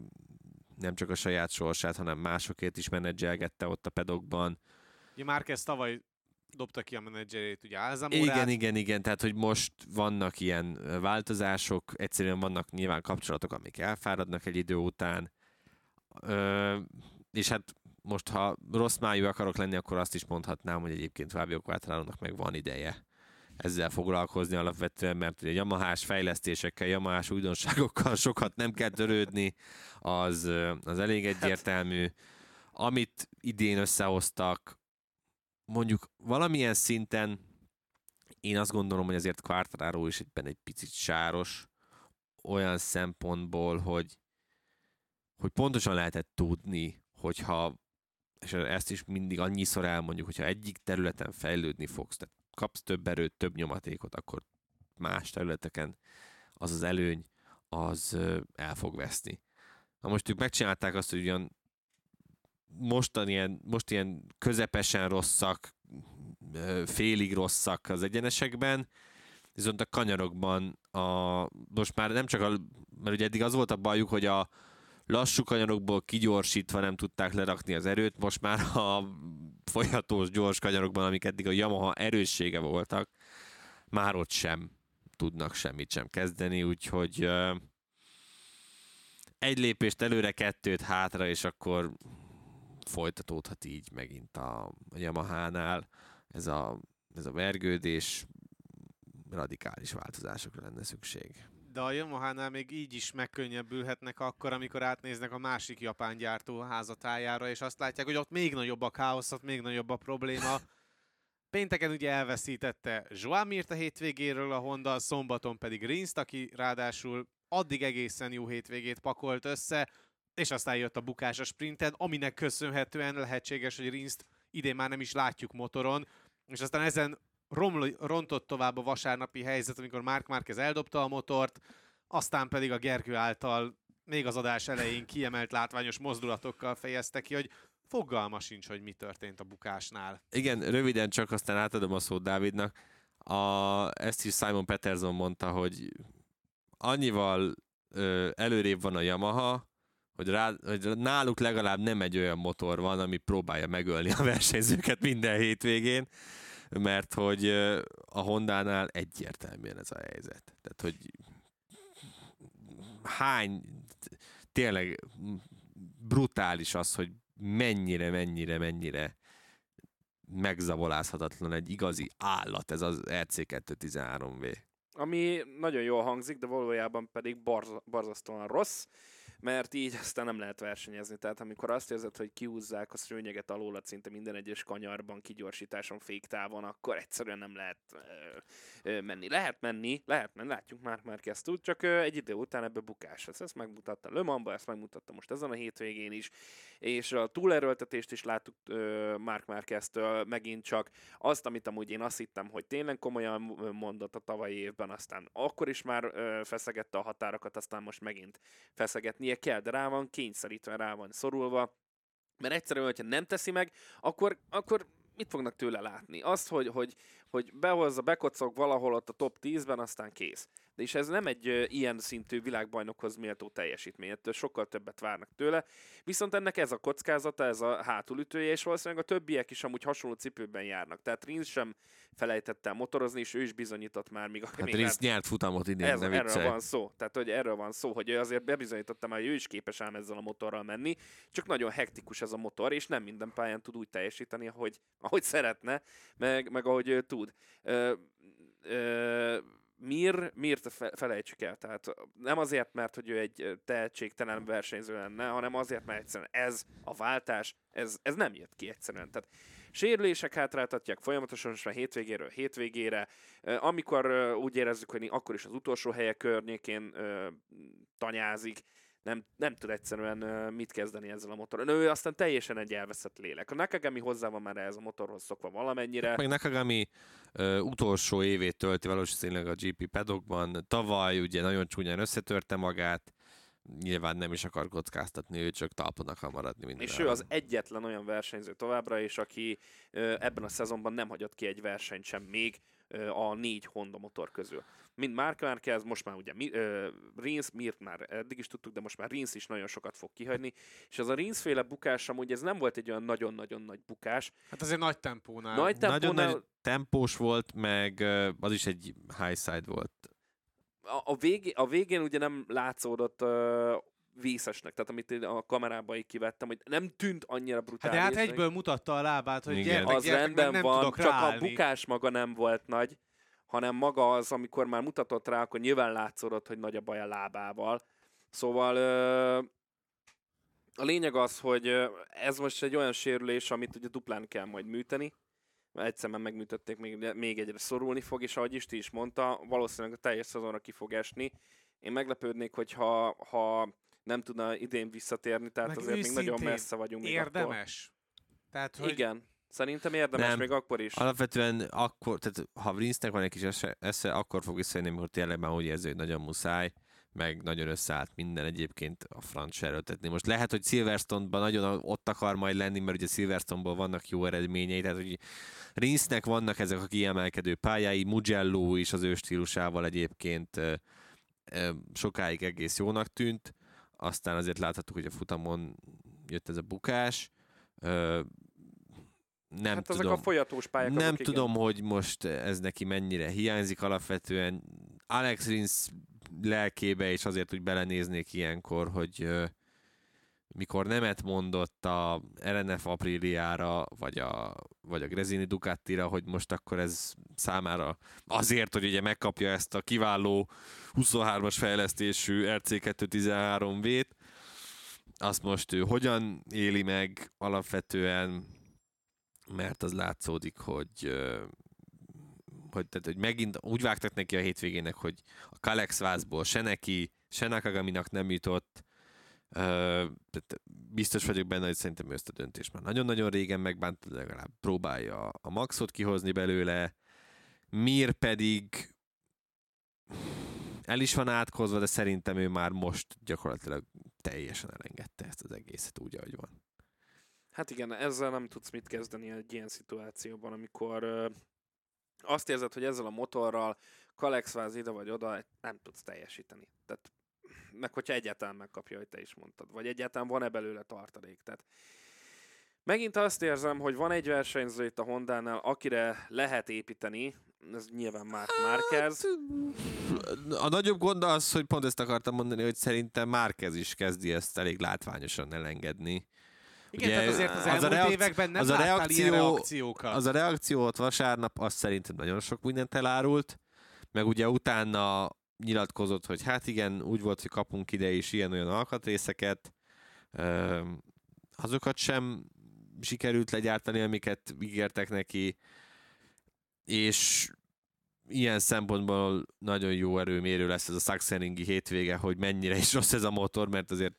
nem csak a saját sorsát, hanem másokét is menedzselgette ott a pedokban. Ugye Márquez tavaly dobta ki a menedzserét, ugye Alzamorát. Igen, igen, igen, tehát hogy most vannak ilyen változások, egyszerűen vannak nyilván kapcsolatok, amik elfáradnak egy idő után, Ö, és hát most, ha rossz májú akarok lenni, akkor azt is mondhatnám, hogy egyébként Fábio quattraro meg van ideje ezzel foglalkozni alapvetően, mert ugye Yamahás fejlesztésekkel, Yamahás újdonságokkal sokat nem kell törődni, az, az elég egyértelmű. Amit idén összehoztak, mondjuk valamilyen szinten én azt gondolom, hogy azért Quartararo is egyben egy picit sáros, olyan szempontból, hogy, hogy pontosan lehetett tudni, hogyha, és ezt is mindig annyiszor elmondjuk, hogyha egyik területen fejlődni fogsz, tehát kapsz több erőt, több nyomatékot, akkor más területeken az az előny, az el fog veszni. Na most ők megcsinálták azt, hogy ugyan mostan ilyen, most ilyen közepesen rosszak, félig rosszak az egyenesekben, viszont a kanyarokban a, most már nem csak a, mert ugye eddig az volt a bajuk, hogy a lassú kanyarokból kigyorsítva nem tudták lerakni az erőt, most már a folyatós gyors kanyarokban, amik eddig a Yamaha erőssége voltak, már ott sem tudnak semmit sem kezdeni, úgyhogy egy lépést előre, kettőt hátra, és akkor folytatódhat így megint a, Yamaha-nál ez a, ez a vergődés, radikális változásokra lenne szükség. De a Yamaha-nál még így is megkönnyebbülhetnek akkor, amikor átnéznek a másik japán gyártó házatájára, és azt látják, hogy ott még nagyobb a káosz, ott még nagyobb a probléma. Pénteken ugye elveszítette Mirt a hétvégéről a Honda, szombaton pedig Rinst, aki ráadásul addig egészen jó hétvégét pakolt össze, és aztán jött a bukás a sprinten, aminek köszönhetően lehetséges, hogy Rinst idén már nem is látjuk motoron, és aztán ezen roml, rontott tovább a vasárnapi helyzet, amikor Mark Marquez eldobta a motort, aztán pedig a Gergő által még az adás elején kiemelt látványos mozdulatokkal fejezte ki, hogy fogalma sincs, hogy mi történt a bukásnál. Igen, röviden csak aztán átadom a szót Dávidnak. A, ezt is Simon Peterson mondta, hogy annyival ö, előrébb van a Yamaha, hogy, rá, hogy náluk legalább nem egy olyan motor van, ami próbálja megölni a versenyzőket minden hétvégén, mert hogy a Hondánál egyértelműen ez a helyzet. Tehát, hogy hány, tényleg brutális az, hogy mennyire, mennyire, mennyire megzavolázhatatlan egy igazi állat ez az RC213V. Ami nagyon jól hangzik, de valójában pedig barz- barzasztóan rossz, mert így aztán nem lehet versenyezni. Tehát amikor azt érzed, hogy kiúzzák a szőnyeget alól szinte minden egyes kanyarban, kigyorsításon, féktávon, akkor egyszerűen nem lehet ö, ö, menni. Lehet menni, lehet menni, látjuk már, már kezd tud, csak ö, egy idő után ebbe bukás. Ezt, ezt megmutatta Le Mans-ba, ezt megmutatta most ezen a hétvégén is, és a túlerőltetést is láttuk ö, Mark Márqueztől megint csak azt, amit amúgy én azt hittem, hogy tényleg komolyan mondott a tavalyi évben, aztán akkor is már ö, feszegette a határokat, aztán most megint feszegetnie kell, de rá van kényszerítve, rá van szorulva, mert egyszerűen, hogyha nem teszi meg, akkor, akkor mit fognak tőle látni? Azt, hogy, hogy, hogy behozza, bekocog valahol ott a top 10-ben, aztán kész. De és ez nem egy uh, ilyen szintű világbajnokhoz méltó teljesítmény, ettől sokkal többet várnak tőle. Viszont ennek ez a kockázata, ez a hátulütője, és valószínűleg a többiek is amúgy hasonló cipőben járnak. Tehát Rins sem felejtette el motorozni, és ő is bizonyított már, míg a Hát Rins nyert futamot idén, ez, ne erről van szó. Tehát, hogy erről van szó, hogy ő azért bebizonyította már, hogy ő is képes ám ezzel a motorral menni, csak nagyon hektikus ez a motor, és nem minden pályán tud úgy teljesíteni, ahogy, ahogy szeretne, meg, meg ahogy ő tud. Ö, ö, Mir, Mirt felejtsük el. Tehát nem azért, mert hogy ő egy tehetségtelen versenyző lenne, hanem azért, mert egyszerűen ez a váltás, ez, ez nem jött ki egyszerűen. Tehát sérülések hátráltatják folyamatosan a hétvégéről hétvégére. Amikor úgy érezzük, hogy akkor is az utolsó helyek környékén tanyázik, nem, nem tud egyszerűen mit kezdeni ezzel a motorral. Ő aztán teljesen egy elveszett lélek. A Nakagami hozzá van már ez a motorhoz szokva valamennyire. Meg Nakagami uh, utolsó évét tölti valószínűleg a GP pedokban. Tavaly ugye nagyon csúnyán összetörte magát, nyilván nem is akar kockáztatni, ő csak talpon akar maradni minden. És ő az egyetlen olyan versenyző továbbra is, aki ebben a szezonban nem hagyott ki egy versenyt sem még, a négy Honda motor közül. Mint Mark Marquez, most már ugye Rins, Mirt már eddig is tudtuk, de most már Rins is nagyon sokat fog kihagyni, és az a Rins féle bukás amúgy ez nem volt egy olyan nagyon-nagyon nagy bukás. Hát azért nagy tempónál. Nagy tempónál... Nagyon nagy tempós volt, meg az is egy high side volt. A, a, végé, a végén ugye nem látszódott uh, vészesnek, tehát amit én a kamerába így kivettem, hogy nem tűnt annyira Hát brutális. de hát egyből mutatta a lábát, hogy Igen. gyertek, az gyertek, rendben meg nem van, tudok csak ráállni. a bukás maga nem volt nagy, hanem maga az, amikor már mutatott rá, akkor nyilván látszódott, hogy nagy a baj a lábával. Szóval ö, a lényeg az, hogy ez most egy olyan sérülés, amit ugye duplán kell majd műteni, egyszer már megműtötték, még, még egyre szorulni fog, és ahogy Isti is mondta, valószínűleg a teljes szezonra ki fog esni. Én meglepődnék, hogyha ha nem tudna idén visszatérni, tehát Meg azért még nagyon messze vagyunk. még attól. Érdemes. Tehát, hogy Igen. Szerintem érdemes Nem. még akkor is. Alapvetően akkor, tehát ha Vince-nek van egy kis esze, esze akkor fog visszajönni, amikor tényleg már úgy érzi, hogy nagyon muszáj, meg nagyon összeállt minden egyébként a franc erőltetni. Most lehet, hogy Silverstone-ban nagyon ott akar majd lenni, mert ugye Silverstone-ból vannak jó eredményei, tehát hogy Rinsznek vannak ezek a kiemelkedő pályái, Mugello is az ő stílusával egyébként sokáig egész jónak tűnt, aztán azért láthattuk, hogy a futamon jött ez a bukás, nem hát tudom. ezek a folyatós pályák. Nem azok igen. tudom, hogy most ez neki mennyire hiányzik alapvetően. Alex Rins lelkébe is azért úgy belenéznék ilyenkor, hogy mikor nemet mondott a RNF Apriliára, vagy a, vagy a Grezini Ducatira, hogy most akkor ez számára azért, hogy ugye megkapja ezt a kiváló 23-as fejlesztésű RC213V-t, azt most ő hogyan éli meg alapvetően, mert az látszódik, hogy, hogy, tehát, hogy megint úgy vágtak neki a hétvégének, hogy a Kalex vázból se neki, se Nakagaminak nem jutott. Ö, tehát biztos vagyok benne, hogy szerintem ő ezt a döntést már nagyon-nagyon régen megbánt, legalább próbálja a maxot kihozni belőle. Mir pedig el is van átkozva, de szerintem ő már most gyakorlatilag teljesen elengedte ezt az egészet úgy, ahogy van. Hát igen, ezzel nem tudsz mit kezdeni egy ilyen szituációban, amikor azt érzed, hogy ezzel a motorral Kalexváz ide vagy oda nem tudsz teljesíteni. Tehát, meg hogyha egyáltalán megkapja, hogy te is mondtad, vagy egyáltalán van-e belőle tartalék. Tehát megint azt érzem, hogy van egy versenyző itt a Hondánál, akire lehet építeni, ez nyilván Mark Marquez. A nagyobb gond az, hogy pont ezt akartam mondani, hogy szerintem Márkez is kezdi ezt elég látványosan elengedni. Igen, Ugye tehát azért az, az a elmúlt reakci- években nem az a reakció- reakciókat. Az a reakció ott vasárnap, az szerintem nagyon sok mindent elárult, meg ugye utána nyilatkozott, hogy hát igen, úgy volt, hogy kapunk ide is ilyen-olyan alkatrészeket, azokat sem sikerült legyártani, amiket ígértek neki, és ilyen szempontból nagyon jó erőmérő lesz ez a Sachsenringi hétvége, hogy mennyire is rossz ez a motor, mert azért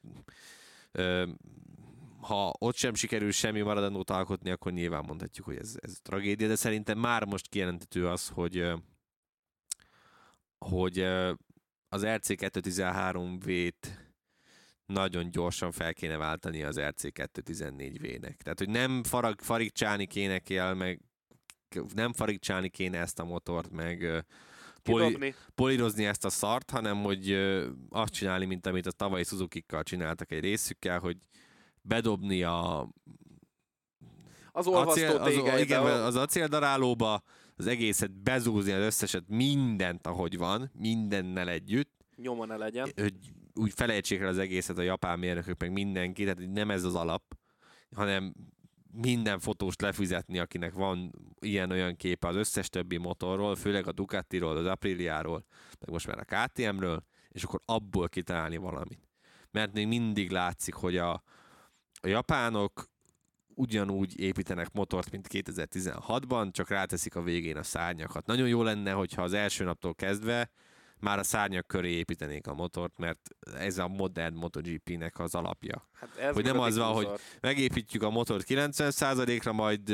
ö, ha ott sem sikerül semmi maradandót alkotni, akkor nyilván mondhatjuk, hogy ez, ez tragédia, de szerintem már most kijelentető az, hogy hogy az RC213V-t nagyon gyorsan fel kéne váltani az RC214V-nek. Tehát, hogy nem farag, farigcsálni kéne kell, meg nem farigcsálni kéne ezt a motort, meg poli, polírozni ezt a szart, hanem hogy azt csinálni, mint amit a tavalyi Suzuki-kkal csináltak egy részükkel, hogy bedobni a Az acél, olvasztó az, tégelybe, igen, a- az acéldarálóba, az egészet bezúzni, az összeset, mindent, ahogy van, mindennel együtt, nyoma ne legyen. hogy úgy felejtsék el az egészet a japán mérnökök, meg mindenki, tehát nem ez az alap, hanem minden fotóst lefizetni, akinek van ilyen-olyan képe az összes többi motorról, főleg a Ducatiról, az Apriliáról, meg most már a KTM-ről, és akkor abból kitalálni valamit. Mert még mindig látszik, hogy a, a japánok ugyanúgy építenek motort, mint 2016-ban, csak ráteszik a végén a szárnyakat. Nagyon jó lenne, hogyha az első naptól kezdve már a szárnyak köré építenék a motort, mert ez a modern MotoGP-nek az alapja. Hát ez Hogy nem az van, hogy. Megépítjük a motort 90%-ra, majd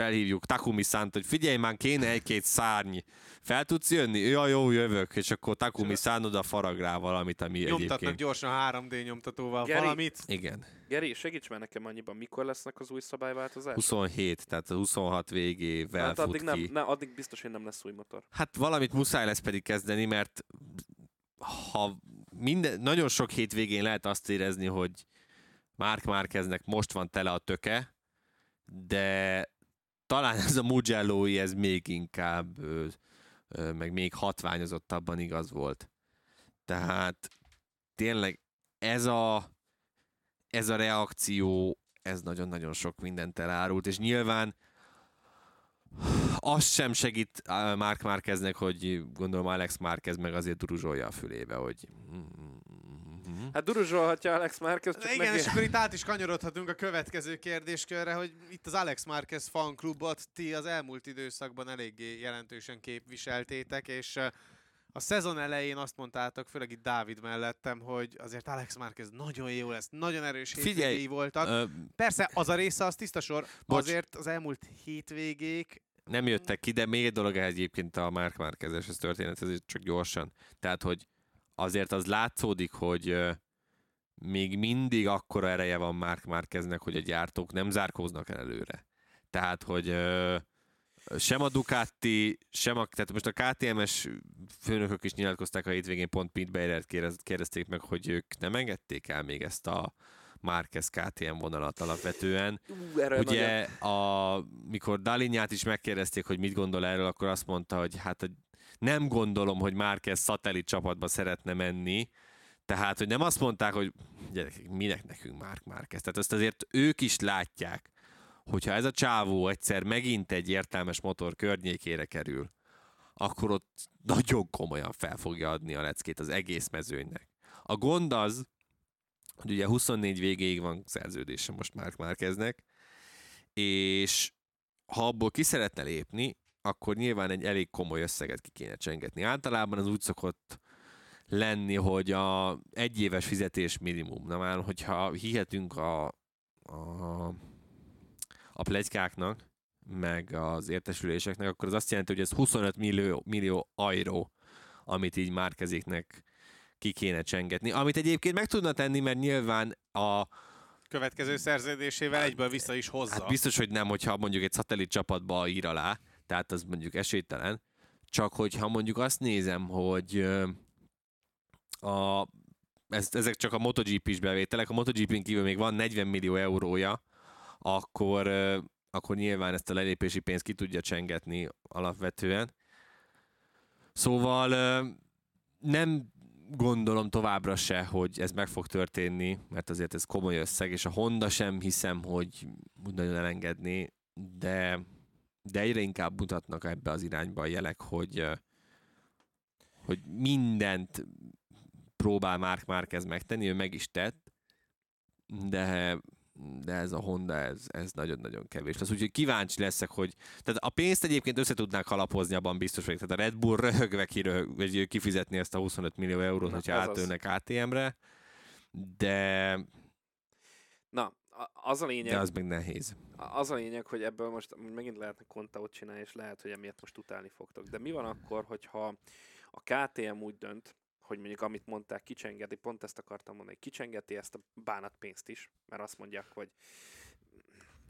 felhívjuk Takumi szánt, hogy figyelj már, kéne egy-két szárny. Fel tudsz jönni? Ja, jó, jövök. És akkor Takumi szán oda farag rá valamit, ami Nyomtatnak egyébként... gyorsan 3D nyomtatóval Geri, valamit. Igen. Geri, segíts már nekem annyiban, mikor lesznek az új szabályváltozások? 27, tehát a 26 végével hát fut addig, ki. nem, ne, addig biztos, hogy nem lesz új motor. Hát valamit muszáj lesz pedig kezdeni, mert ha minden, nagyon sok hétvégén lehet azt érezni, hogy Mark Márkeznek most van tele a töke, de talán ez a mugello ez még inkább, ö, ö, meg még hatványozottabban igaz volt. Tehát tényleg ez a, ez a reakció, ez nagyon-nagyon sok mindent elárult, és nyilván az sem segít Mark Márkeznek, hogy gondolom Alex Márkez meg azért duruzsolja a fülébe, hogy Hát duruzsolhatja Alex Márquez, csak Igen, meg... és akkor itt át is kanyarodhatunk a következő kérdéskörre, hogy itt az Alex Márquez fanklubot ti az elmúlt időszakban eléggé jelentősen képviseltétek, és a szezon elején azt mondtátok, főleg itt Dávid mellettem, hogy azért Alex Márquez nagyon jó lesz, nagyon erős Figyelj, hétvégéi voltak. Ö, Persze, az a része az tiszta sor, Bocs. azért az elmúlt hétvégék nem jöttek ki, de még egy dolog egyébként a Mark Márkezes ez történet, ez csak gyorsan. Tehát, hogy azért az látszódik, hogy még mindig akkora ereje van Mark Márkeznek, hogy a gyártók nem zárkóznak el előre. Tehát, hogy sem a Ducati, sem a, tehát most a KTMS főnökök is nyilatkozták a hétvégén, pont Pete Beirert kérdez, kérdezték meg, hogy ők nem engedték el még ezt a Márquez KTM vonalat alapvetően. Ú, Ugye, a, mikor Dalinyát is megkérdezték, hogy mit gondol erről, akkor azt mondta, hogy hát hogy nem gondolom, hogy Márquez szatellit csapatba szeretne menni, tehát, hogy nem azt mondták, hogy gyerekek, minek nekünk Márk Márquez. Tehát azt azért ők is látják, hogyha ez a csávó egyszer megint egy értelmes motor környékére kerül, akkor ott nagyon komolyan fel fogja adni a leckét az egész mezőnynek. A gond az, hogy ugye 24 végéig van szerződése most Mark Márkeznek, és ha abból ki szeretne lépni, akkor nyilván egy elég komoly összeget ki kéne csengetni. Általában az úgy szokott lenni, hogy a egyéves fizetés minimum. Na már, hogyha hihetünk a, a, a plegykáknak, meg az értesüléseknek, akkor az azt jelenti, hogy ez 25 millió, millió euró, amit így Márkezéknek ki kéne csengetni. Amit egyébként meg tudna tenni, mert nyilván a, következő szerződésével egyből vissza is hozza. Hát biztos, hogy nem, hogyha mondjuk egy szatellit csapatba ír alá, tehát az mondjuk esélytelen. Csak hogyha mondjuk azt nézem, hogy a, ez, ezek csak a MotoGP-s bevételek, a MotoGP-n kívül még van 40 millió eurója, akkor, akkor nyilván ezt a lelépési pénzt ki tudja csengetni alapvetően. Szóval nem gondolom továbbra se, hogy ez meg fog történni, mert azért ez komoly összeg, és a Honda sem hiszem, hogy úgy nagyon elengedni, de, de egyre inkább mutatnak ebbe az irányba a jelek, hogy, hogy mindent próbál Mark Márquez megtenni, ő meg is tett, de, de ez a Honda, ez, ez nagyon-nagyon kevés lesz. Úgyhogy kíváncsi leszek, hogy... Tehát a pénzt egyébként össze tudnák alapozni, abban biztos vagyok. Tehát a Red Bull röhögve kiröhög, vagy kifizetni ezt a 25 millió eurót, Na, hogyha átölnek ATM-re, de, Na, az a lényeg, de az meg nehéz. az a lényeg, hogy ebből most megint lehetne kontaut csinálni, és lehet, hogy emiatt most utálni fogtok. De mi van akkor, hogyha a KTM úgy dönt, hogy mondjuk amit mondták, kicsengeti, pont ezt akartam mondani, kicsengeti ezt a bánatpénzt is, mert azt mondják, hogy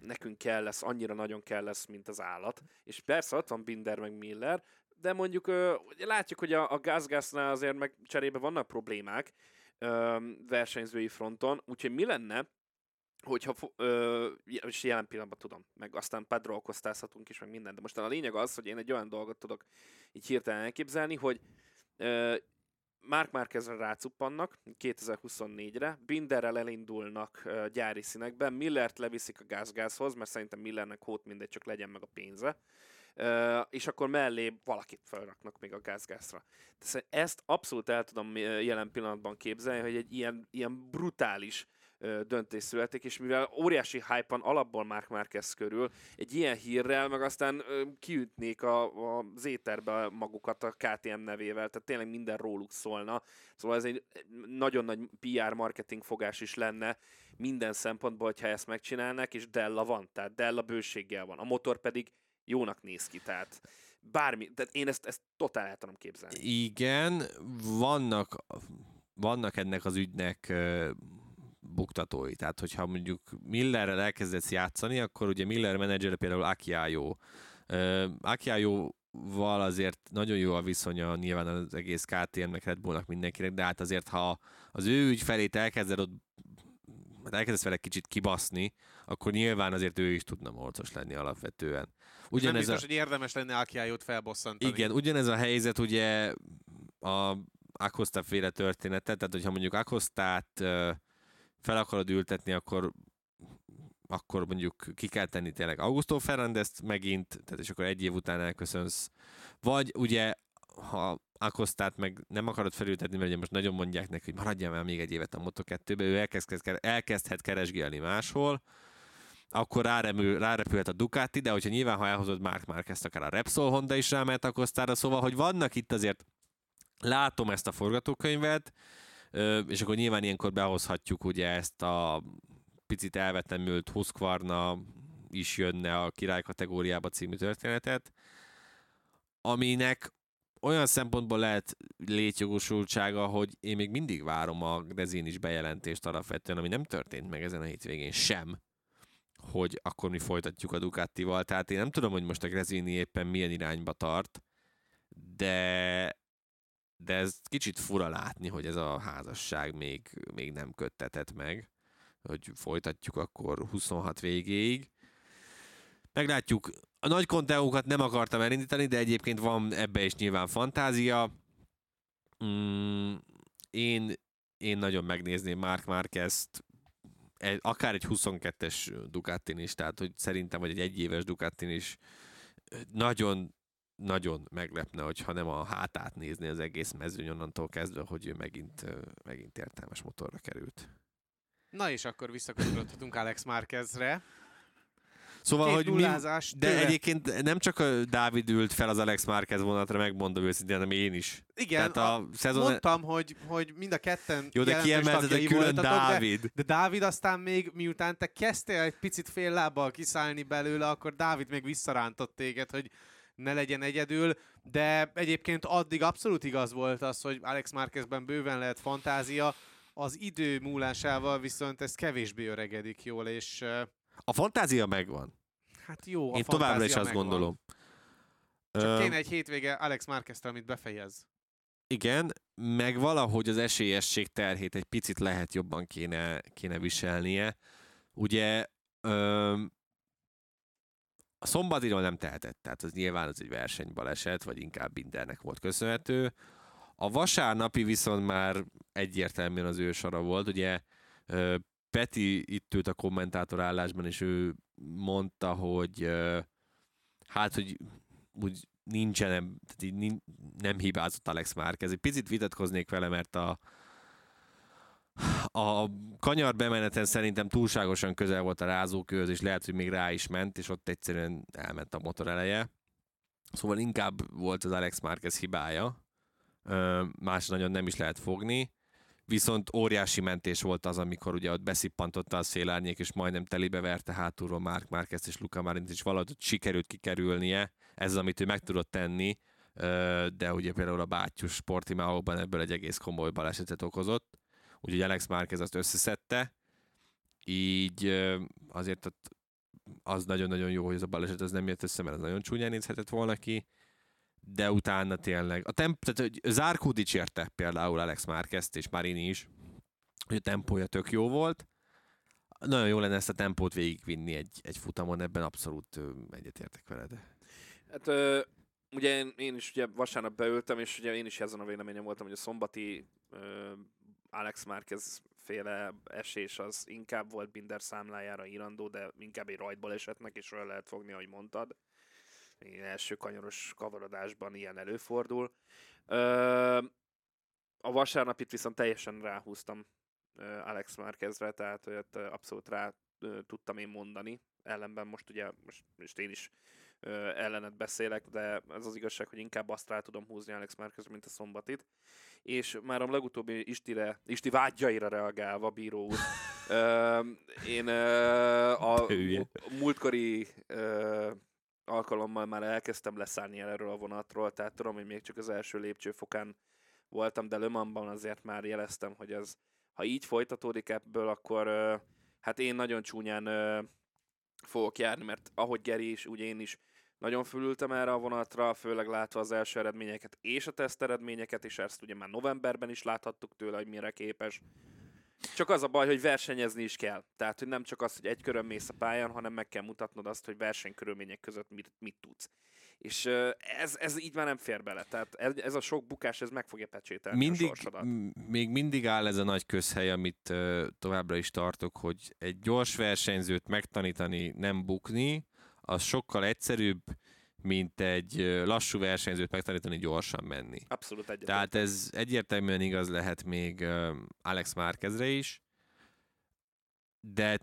nekünk kell lesz, annyira nagyon kell lesz, mint az állat. És persze ott van Binder meg Miller, de mondjuk ö, látjuk, hogy a, a gázgáznál azért meg cserébe vannak problémák ö, versenyzői fronton, úgyhogy mi lenne, hogyha, ö, és jelen pillanatban tudom, meg aztán Pedro okoztázhatunk is, meg minden, de most a lényeg az, hogy én egy olyan dolgot tudok így hirtelen elképzelni, hogy ö, Mark Márquezre rácuppannak 2024-re, Binderrel elindulnak ö, gyári színekben, Millert leviszik a gázgázhoz, mert szerintem Millernek hót mindegy, csak legyen meg a pénze, ö, és akkor mellé valakit felraknak még a gázgázra. Tehát ezt abszolút el tudom jelen pillanatban képzelni, hogy egy ilyen, ilyen brutális döntés születik, és mivel óriási hype van alapból Mark Marquez körül, egy ilyen hírrel meg aztán kiütnék a, a, éterbe magukat a KTM nevével, tehát tényleg minden róluk szólna. Szóval ez egy nagyon nagy PR marketing fogás is lenne minden szempontból, hogyha ezt megcsinálnak, és Della van, tehát Della bőséggel van. A motor pedig jónak néz ki, tehát bármi, tehát én ezt, ezt totál el tudom képzelni. Igen, vannak, vannak ennek az ügynek buktatói. Tehát, hogyha mondjuk Millerrel elkezdesz játszani, akkor ugye Miller menedzser például Akiayo. Akiayo-val azért nagyon jó a viszonya nyilván az egész KTM-nek, Red Bullnak, mindenkinek, de hát azért, ha az ő ügyfelét elkezded ott hát elkezdesz vele kicsit kibaszni, akkor nyilván azért ő is tudna morcos lenni alapvetően. Ugyanez nem biztos, a... hogy érdemes lenne Akiájót felbosszantani. Igen, ugyanez a helyzet ugye a Akosta féle történetet, tehát hogyha mondjuk Akostát fel akarod ültetni, akkor akkor mondjuk ki kell tenni tényleg Augusto Fernandezt megint, tehát és akkor egy év után elköszönsz. Vagy ugye, ha Akostát meg nem akarod felültetni, mert ugye most nagyon mondják neki, hogy maradjál már még egy évet a Moto2-be, ő elkezd, elkezdhet keresgélni máshol, akkor rárepül, rárepülhet a Ducati, de hogyha nyilván, ha elhozod Mark Marquez, akár a Repsol Honda is rámehet a Costára, szóval, hogy vannak itt azért, látom ezt a forgatókönyvet, és akkor nyilván ilyenkor behozhatjuk ugye ezt a picit elvetemült Husqvarna is jönne a király kategóriába című történetet, aminek olyan szempontból lehet létjogosultsága, hogy én még mindig várom a is bejelentést alapvetően, ami nem történt meg ezen a hétvégén sem hogy akkor mi folytatjuk a Ducatival. Tehát én nem tudom, hogy most a Grezini éppen milyen irányba tart, de, de ez kicsit fura látni, hogy ez a házasság még, még nem köttetett meg, hogy folytatjuk akkor 26 végéig. Meglátjuk, a nagy konteókat nem akartam elindítani, de egyébként van ebbe is nyilván fantázia. Mm, én, én nagyon megnézném Mark Marquez-t, egy, akár egy 22-es Ducatin is, tehát hogy szerintem, hogy egy egyéves Ducatin is nagyon nagyon meglepne, hogyha nem a hátát nézni az egész mezőny onnantól kezdve, hogy ő megint, megint értelmes motorra került. Na és akkor visszakanyarodhatunk Alex Márquezre. Szóval, Két hogy mi, de tőle. egyébként nem csak a Dávid ült fel az Alex Márquez vonatra, megmondom őszintén, hanem én is. Igen, Tehát a, a szezon... mondtam, hogy, hogy mind a ketten Jó, de kiemelted külön Dávid. De, de Dávid aztán még, miután te kezdtél egy picit fél lábbal kiszállni belőle, akkor Dávid még visszarántott téged, hogy ne legyen egyedül, de egyébként addig abszolút igaz volt az, hogy Alex Márquezben bőven lehet fantázia, az idő múlásával viszont ez kevésbé öregedik jól, és a fantázia megvan. Hát jó, a Én továbbra is azt megvan. gondolom. Csak kéne egy hétvége Alex márquez amit befejez. Igen, meg valahogy az esélyesség terhét egy picit lehet jobban kéne, kéne viselnie. Ugye öm, a szombatiról nem tehetett, tehát az nyilván az egy versenybaleset, vagy inkább mindennek volt köszönhető. A vasárnapi viszont már egyértelműen az ő sora volt, ugye Peti itt ült a kommentátor állásban, és ő mondta, hogy hát, hogy úgy nincsen, tehát így nem hibázott Alex Márquez. Egy picit vitatkoznék vele, mert a, a kanyar bemeneten szerintem túlságosan közel volt a rázókőhöz, és lehet, hogy még rá is ment, és ott egyszerűen elment a motor eleje. Szóval inkább volt az Alex Márquez hibája, más nagyon nem is lehet fogni. Viszont óriási mentés volt az, amikor ugye ott beszippantotta a szélárnyék, és majdnem telibe verte hátulról Mark Marquez és Luca Marint, és valahogy sikerült kikerülnie, ez az, amit ő meg tudott tenni, de ugye például a Bátyus Sportimáóban ebből egy egész komoly balesetet okozott, úgyhogy Alex Marquez azt összeszedte, így azért ott az nagyon-nagyon jó, hogy ez a baleset az nem jött össze, mert az nagyon csúnyán nézhetett volna ki, de utána tényleg, a temp, tehát hogy Zárkó dicsérte például Alex Márquezt és Marini is, hogy a tempója tök jó volt. Nagyon jó lenne ezt a tempót végigvinni egy, egy futamon, ebben abszolút egyetértek veled. Hát ö, ugye én, én is ugye vasárnap beültem, és ugye én is ezen a véleményem voltam, hogy a szombati ö, Alex Márquez féle esés az inkább volt Binder számlájára írandó, de inkább egy rajtból esetnek, és olyan lehet fogni, ahogy mondtad első kanyaros kavarodásban ilyen előfordul. A vasárnapit viszont teljesen ráhúztam Alex Márquezre, tehát olyat abszolút rá tudtam én mondani. Ellenben most ugye, most, most én is ellenet beszélek, de ez az igazság, hogy inkább azt rá tudom húzni Alex Márquezre, mint a szombatit. És már a legutóbbi Istire, Isti vágyaira reagálva, bíró úr, én a múltkori alkalommal már elkezdtem leszállni erről a vonatról, tehát tudom, hogy még csak az első lépcsőfokán voltam, de Le Mansban azért már jeleztem, hogy ez, ha így folytatódik ebből, akkor hát én nagyon csúnyán fogok járni, mert ahogy Geri is, úgy én is nagyon fölültem erre a vonatra, főleg látva az első eredményeket és a teszt eredményeket, és ezt ugye már novemberben is láthattuk tőle, hogy mire képes. Csak az a baj, hogy versenyezni is kell. Tehát, hogy nem csak az, hogy egy körön mész a pályán, hanem meg kell mutatnod azt, hogy versenykörülmények között mit, mit tudsz. És ez, ez így már nem fér bele. Tehát ez, ez a sok bukás, ez meg fogja pecsételni a mindig, sorsodat. m- még mindig áll ez a nagy közhely, amit ö, továbbra is tartok, hogy egy gyors versenyzőt megtanítani, nem bukni, az sokkal egyszerűbb, mint egy lassú versenyzőt megtanítani gyorsan menni. Abszolút egyetlen. Tehát ez egyértelműen igaz lehet még Alex Márkezre is, de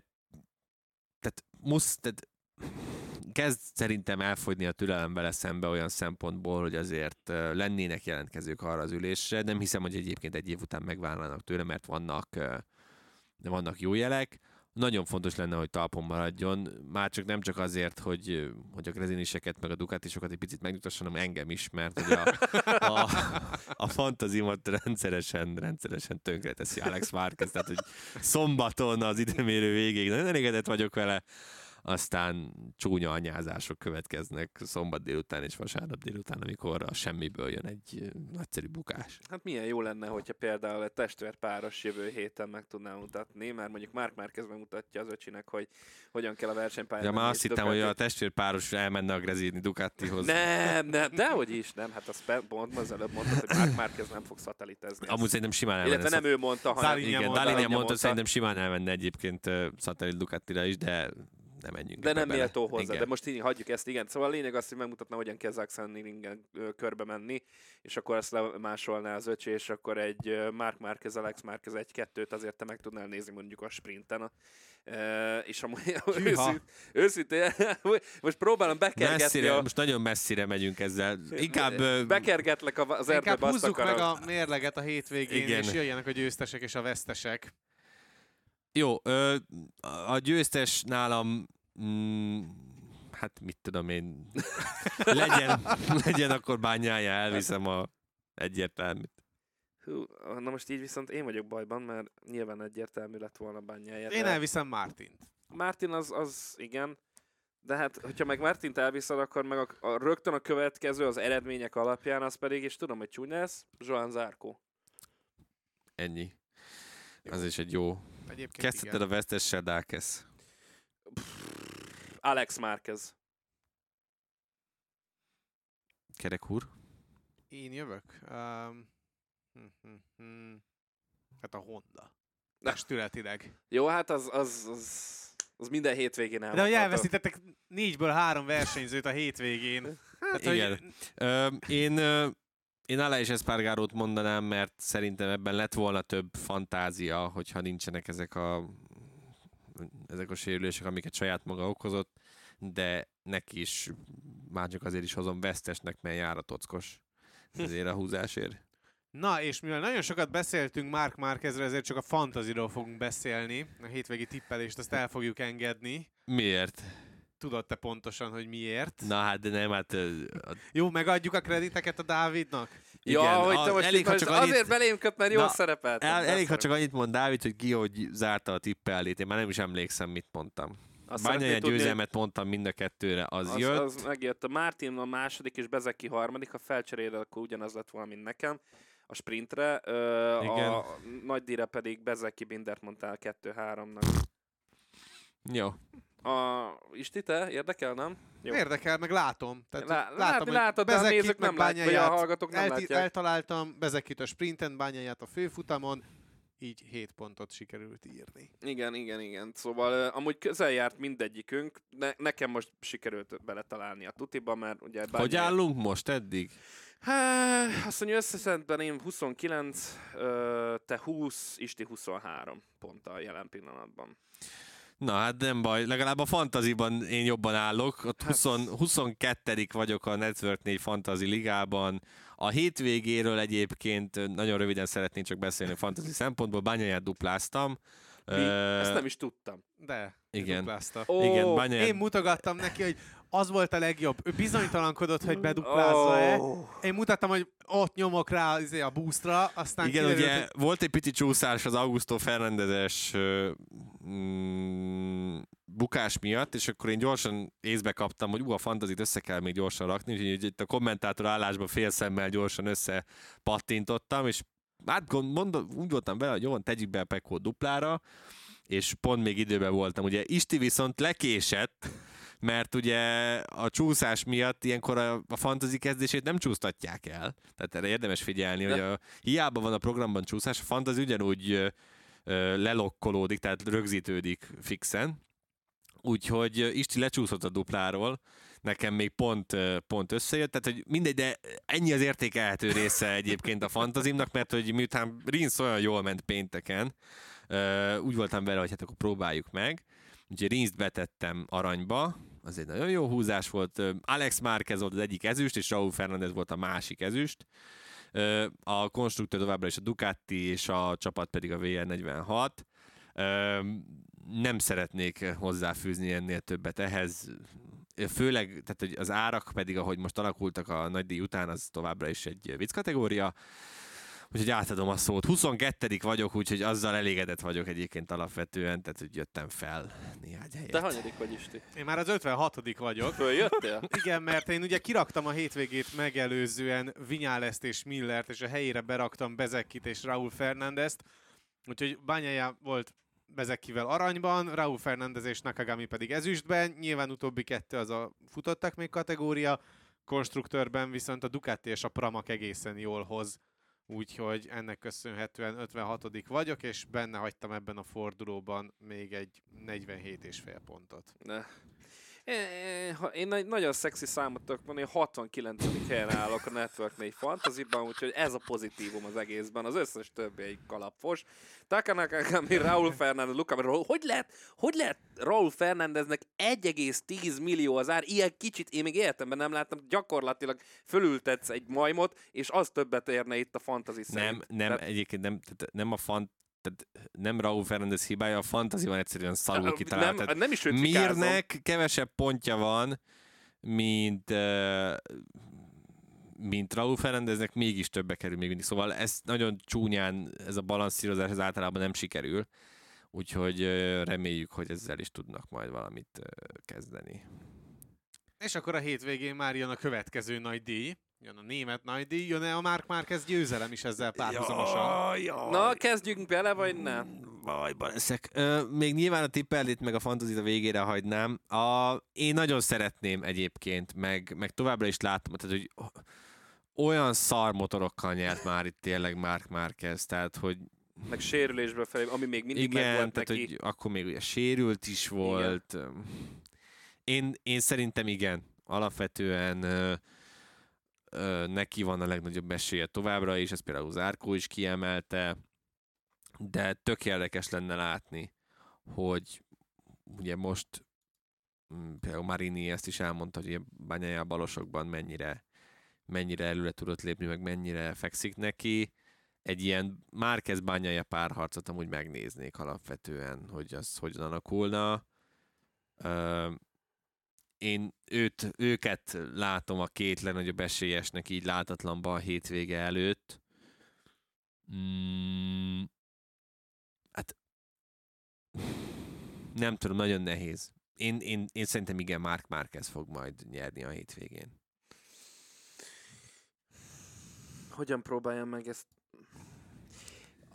tehát musz, tehát kezd szerintem elfogyni a türelem vele szembe olyan szempontból, hogy azért lennének jelentkezők arra az ülésre. Nem hiszem, hogy egyébként egy év után megvállalnak tőle, mert vannak, vannak jó jelek. Nagyon fontos lenne, hogy talpon maradjon, már csak nem csak azért, hogy, hogy a greziniseket meg a dukatisokat egy picit megnyugtasson, hanem engem is, mert hogy a, a, a fantazimat rendszeresen, rendszeresen tönkreteszi Alex Márquez, tehát hogy szombaton az időmérő végéig. Nagyon elégedett vagyok vele, aztán csúnya anyázások következnek szombat délután és vasárnap délután, amikor a semmiből jön egy nagyszerű bukás. Hát milyen jó lenne, hogyha például egy testvérpáros jövő héten meg tudná mutatni, mert mondjuk Mark Márquez megmutatja az öcsinek, hogy hogyan kell a versenypályán. Ja, már azt hittem, hogy a Ducati- testvérpáros elmenne a Grezini Ducatihoz. Nem, nem, dehogy is, nem, hát azt pont az előbb mondtad, hogy Mark Márquez nem fog szatelitezni. Amúgy szerintem simán elmenne. Illetve nem ő mondta, hanem Igen, mondta, Dalinia Dalinia mondta, hogy szerintem simán elmenne egyébként Szatellit Ducatira is, de nem menjünk De nem méltó hozzá, Igen. de most így hagyjuk ezt, igen. Szóval a lényeg az, hogy megmutatna, hogyan kell Zaxxon körbe menni, és akkor ezt lemásolná az öcsé, és akkor egy Mark Márquez, Alex Márquez egy-kettőt azért te meg tudnál nézni mondjuk a sprinten. A, e, és amúgy őszint, őszintén, most próbálom bekergetni Messzire, a... most nagyon messzire megyünk ezzel. Inkább Bekergetlek a- az erdőbe, Inkább húzzuk meg a mérleget a hétvégén, Igen. és jöjjenek a győztesek és a vesztesek. Jó, ö, a győztes nálam, mm, hát mit tudom én, legyen, legyen akkor bányája, elviszem a egyértelműt. Hú, na most így viszont én vagyok bajban, mert nyilván egyértelmű lett volna bányája. Én de- elviszem Martint. Martin az, az igen, de hát, hogyha meg Martint elviszed, akkor meg a, a, rögtön a következő az eredmények alapján, az pedig, és tudom, hogy csúnya lesz, Joan Zarco. Ennyi. Az is egy jó. Egyébként Kezdheted igen. a vesztessel, Dákesz. Alex Márquez. Kerek úr. Én jövök? Um, hm, hm, hm. Hát a Honda. Na. Testületileg. Jó, hát az, az, az, az minden hétvégén De hogy elmondható. elveszítettek négyből három versenyzőt a hétvégén. Hát, Igen. Hogy, Ö, én, ö, én Aleix Espargarót mondanám, mert szerintem ebben lett volna több fantázia, hogyha nincsenek ezek a, ezek a sérülések, amiket saját maga okozott, de neki is már csak azért is hozom vesztesnek, mert jár a tockos ezért a húzásért. Na, és mivel nagyon sokat beszéltünk Mark Márquezről, ezért csak a fantaziról fogunk beszélni. A hétvégi tippelést azt el fogjuk engedni. Miért? Tudod te pontosan, hogy miért? Na hát, de nem, hát a Jó, megadjuk a krediteket a Dávidnak? Ja, Igen, hogy te most elég, ha csak annyit- azért belém köt, mert jól szerepelt. el, elég, ha csak annyit mond Dávid, hogy ki hogy zárta a tippelét. Én már nem is emlékszem, mit mondtam. Bányai szeretnéd tudni, győzelmet mondtam mind a kettőre, az, Az, jött. az megjött. A Martin a második és Bezeki harmadik, ha felcseréled, akkor ugyanaz lett volna, mint nekem. A sprintre, ö, Igen. a nagy díjra pedig Bezeki Bindert mondtál 2-3-nak. Jó. A Isti, te érdekel, nem? Jó. Érdekel, meg látom. Tehát Lá, látom, látod, de a nézők meg nem látják, vagy a Bányáját hallgatók nem elti- látják. Eltaláltam Bezekit a sprinten, bányáját a főfutamon. így 7 pontot sikerült írni. Igen, igen, igen. Szóval uh, amúgy közel járt mindegyikünk. Ne, nekem most sikerült beletalálni a tutiba, mert ugye... Hogy bármilyen- állunk most eddig? Há, azt mondja, összeszedben én 29, ö, te 20, Isti 23 ponttal jelen pillanatban. Na hát nem baj, legalább a fantaziban én jobban állok. Ott Hát- 20, 22 vagyok a Network 4 Fantasy ligában. A hétvégéről egyébként nagyon röviden szeretnék csak beszélni a fantasy szempontból. Bányáját dupláztam. Mi? Ezt nem is tudtam. De, Igen. Ó, Igen, Bányáját Én mutogattam neki, hogy az volt a legjobb. Ő bizonytalankodott, hogy beduplázza-e. Én mutattam, hogy ott nyomok rá izé, a boostra, aztán Igen, kiderült, ugye hogy volt egy pici csúszás az Augusto Fernandezes mm, bukás miatt, és akkor én gyorsan észbe kaptam, hogy ú, a fantazit össze kell még gyorsan rakni, úgyhogy itt a kommentátor állásban fél szemmel gyorsan össze pattintottam, és hát mondom, úgy voltam vele, hogy jó, tegyük be a Pekó duplára, és pont még időben voltam. Ugye Isti viszont lekésett, mert ugye a csúszás miatt ilyenkor a, a fantasy kezdését nem csúsztatják el. Tehát erre érdemes figyelni, De- hogy a, hiába van a programban csúszás, a fantasy ugyanúgy ö, ö, lelokkolódik, tehát rögzítődik fixen. Úgyhogy Isti lecsúszott a dupláról, nekem még pont, pont összejött, tehát hogy mindegy, de ennyi az értékelhető része egyébként a fantazimnak, mert hogy miután Rinsz olyan jól ment pénteken, úgy voltam vele, hogy hát akkor próbáljuk meg. Úgyhogy Rinst betettem aranyba, az egy nagyon jó húzás volt. Alex Márquez volt az egyik ezüst, és Raúl Fernández volt a másik ezüst. A konstruktőr továbbra is a Ducati, és a csapat pedig a VR46. Ö, Nem szeretnék hozzáfűzni ennél többet ehhez. Főleg, tehát hogy az árak pedig, ahogy most alakultak a nagy díj után, az továbbra is egy vicc kategória. Úgyhogy átadom a szót. 22 vagyok, úgyhogy azzal elégedett vagyok egyébként alapvetően, tehát hogy jöttem fel néhány helyet. Te hanyadik vagy, Isti? én már az 56 vagyok. Följöttél? Igen, mert én ugye kiraktam a hétvégét megelőzően Vinyáleszt és Millert, és a helyére beraktam Bezekkit és Raúl Fernándezt. Úgyhogy Bányája volt Bezekkivel aranyban, Raúl Fernández és Nakagami pedig ezüstben. Nyilván utóbbi kettő az a futottak még kategória. Konstruktőrben viszont a Ducati és a Pramac egészen jól hoz. Úgyhogy ennek köszönhetően 56 vagyok, és benne hagytam ebben a fordulóban még egy 47 és fél pontot. Ne. Én, én egy nagyon szexi számot tudok mondani, 69. helyen állok a Network 4 Fantasy-ban, úgyhogy ez a pozitívum az egészben, az összes többi egy kalapfos. Takanakagami, Raúl Fernández, Luka, hogy lehet, hogy lehet Raúl Fernándeznek 1,10 millió az ár, ilyen kicsit, én még életemben nem láttam, gyakorlatilag fölültetsz egy majmot, és az többet érne itt a fantasy Nem, szerint. nem, Tehát- egyébként nem, tehát nem a fan, tehát nem Raúl Fernández hibája, a fantasy van egyszerűen szalul nem, kitalált. nem, nem is őt. Mirnek kevesebb pontja van, mint, uh, mint Raúl Fernándeznek mégis többe kerül még mindig. Szóval ez nagyon csúnyán, ez a balanszírozás ez általában nem sikerül. Úgyhogy uh, reméljük, hogy ezzel is tudnak majd valamit kezdeni. És akkor a hétvégén már jön a következő nagy díj. Jön a német nagy díj, jön-e a Mark Márquez győzelem is ezzel párhuzamosan? jaj. Na, kezdjünk bele, vagy ne? Bajban leszek. Ö, még nyilván a tippelét meg a fantazit a végére hagynám. A, én nagyon szeretném egyébként, meg, meg továbbra is látom, tehát, hogy olyan szar motorokkal nyert már itt tényleg Mark Marquez, tehát, hogy Meg sérülésbe felé, ami még mindig igen, megvolt tehát, neki. hogy akkor még ugye sérült is volt. Én, én szerintem igen, alapvetően ö, neki van a legnagyobb esélye továbbra is, ezt például Zárkó is kiemelte, de tök érdekes lenne látni, hogy ugye most mm, például Marini ezt is elmondta, hogy Bányája balosokban mennyire, mennyire előre tudott lépni, meg mennyire fekszik neki. Egy ilyen Márquez Bányája párharcot amúgy megnéznék alapvetően, hogy az hogyan alakulna. Én őt, őket látom a két legnagyobb esélyesnek így látatlanban a hétvége előtt. Mm, hát nem tudom, nagyon nehéz. Én, én, én szerintem igen, Mark Márquez fog majd nyerni a hétvégén. Hogyan próbáljam meg ezt?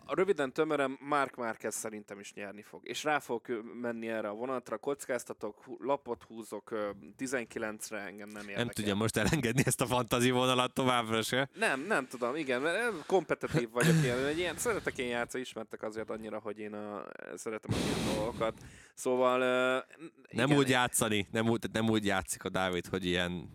A röviden tömören Mark Marquez szerintem is nyerni fog. És rá fog menni erre a vonatra, kockáztatok, lapot húzok ö, 19-re, engem nem érdekel. Nem tudja most elengedni ezt a fantazi vonalat továbbra se. Nem, nem tudom, igen, mert kompetitív vagyok ilyen, egy ilyen szeretek én játszani, ismertek azért annyira, hogy én a, szeretem az ilyen dolgokat. Szóval Nem igen, úgy játszani, nem úgy, nem úgy játszik a Dávid, hogy ilyen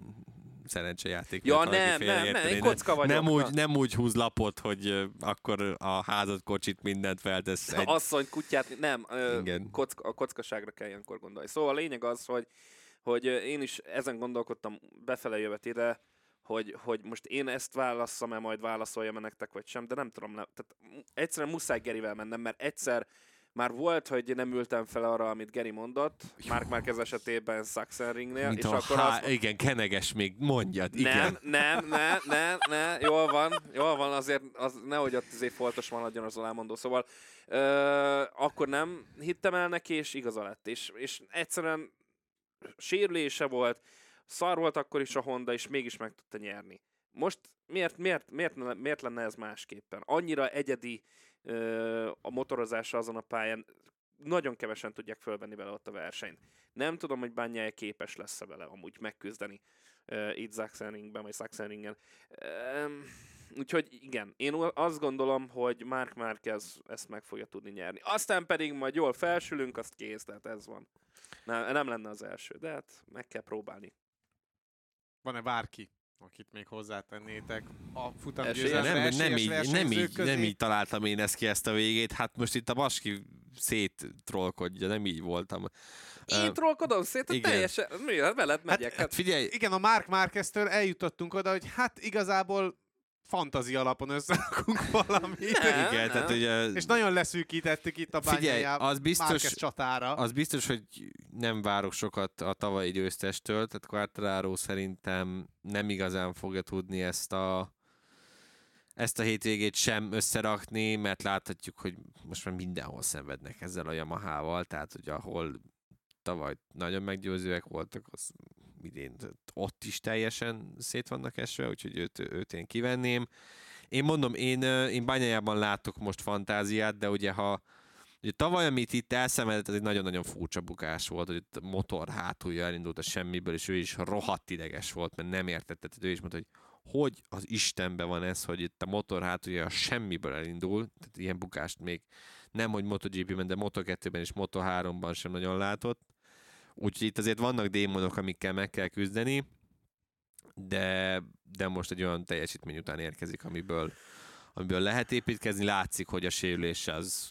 szerencsejáték. Ja, nem, nem, nem, én kocka vagyok. Nem úgy, nem úgy húz lapot, hogy akkor a házad kocsit mindent feltesz. Egy... Asszony, kutyát, nem, Igen. kocka, a kockaságra kell ilyenkor gondolni. Szóval a lényeg az, hogy, hogy én is ezen gondolkodtam befele jövet ide, hogy, hogy most én ezt válasszam-e, majd válaszoljam-e nektek, vagy sem, de nem tudom. Nem. Tehát egyszerűen muszáj Gerivel mennem, mert egyszer már volt, hogy nem ültem fel arra, amit Geri mondott, Mark Marquez esetében Sachsenringnél, Mint és akkor há... az, Igen, keneges még, mondjad. Igen. nem, nem, ne, ne, ne, jól van, jól van, azért az, nehogy ott azért foltos maradjon az alámondó. Szóval ö, akkor nem hittem el neki, és igaza lett. És, és egyszerűen sérülése volt, szar volt akkor is a Honda, és mégis meg tudta nyerni. Most miért, miért, miért, miért lenne ez másképpen? Annyira egyedi a motorozása azon a pályán, nagyon kevesen tudják fölvenni vele ott a versenyt. Nem tudom, hogy Bányája képes lesz-e vele amúgy megküzdeni uh, itt Sachsenringben, vagy Sachsenringen. Um, úgyhogy igen, én azt gondolom, hogy Mark Marquez ezt meg fogja tudni nyerni. Aztán pedig majd jól felsülünk, azt kész, tehát ez van. Nem, nem lenne az első, de hát meg kell próbálni. Van-e bárki, akit még hozzátennétek a futam nem, nem, esélyes így, nem, így, közé? nem így találtam én ezt ki ezt a végét. Hát most itt a Baski széttrollkodja, nem így voltam. Én Ö, trollkodom szét, igen. teljesen, mi, hát veled megyek. Hát, hát figyelj, Igen, a Mark Márqueztől eljutottunk oda, hogy hát igazából fantazi alapon összerakunk valamit. Nem, igen, tehát ugye... És nagyon leszűkítettük itt a Figyelj, az biztos, Márquez csatára. az biztos, hogy nem várok sokat a tavalyi győztestől, tehát Quartararo szerintem nem igazán fogja tudni ezt a ezt a hétvégét sem összerakni, mert láthatjuk, hogy most már mindenhol szenvednek ezzel a Yamaha-val, tehát hogy ahol tavaly nagyon meggyőzőek voltak, az idén ott is teljesen szét vannak esve, úgyhogy őt, őt én kivenném. Én mondom, én, én bányájában látok most fantáziát, de ugye ha Ugye tavaly, amit itt elszenvedett, ez egy nagyon-nagyon furcsa bukás volt, hogy itt motor hátulja elindult a semmiből, és ő is rohadt ideges volt, mert nem értette, tehát ő is mondta, hogy hogy az Istenben van ez, hogy itt a motor hátulja a semmiből elindul, tehát ilyen bukást még nem, hogy MotoGP-ben, de Moto2-ben és Moto3-ban sem nagyon látott. Úgyhogy itt azért vannak démonok, amikkel meg kell küzdeni, de, de most egy olyan teljesítmény után érkezik, amiből, amiből lehet építkezni. Látszik, hogy a sérülés az,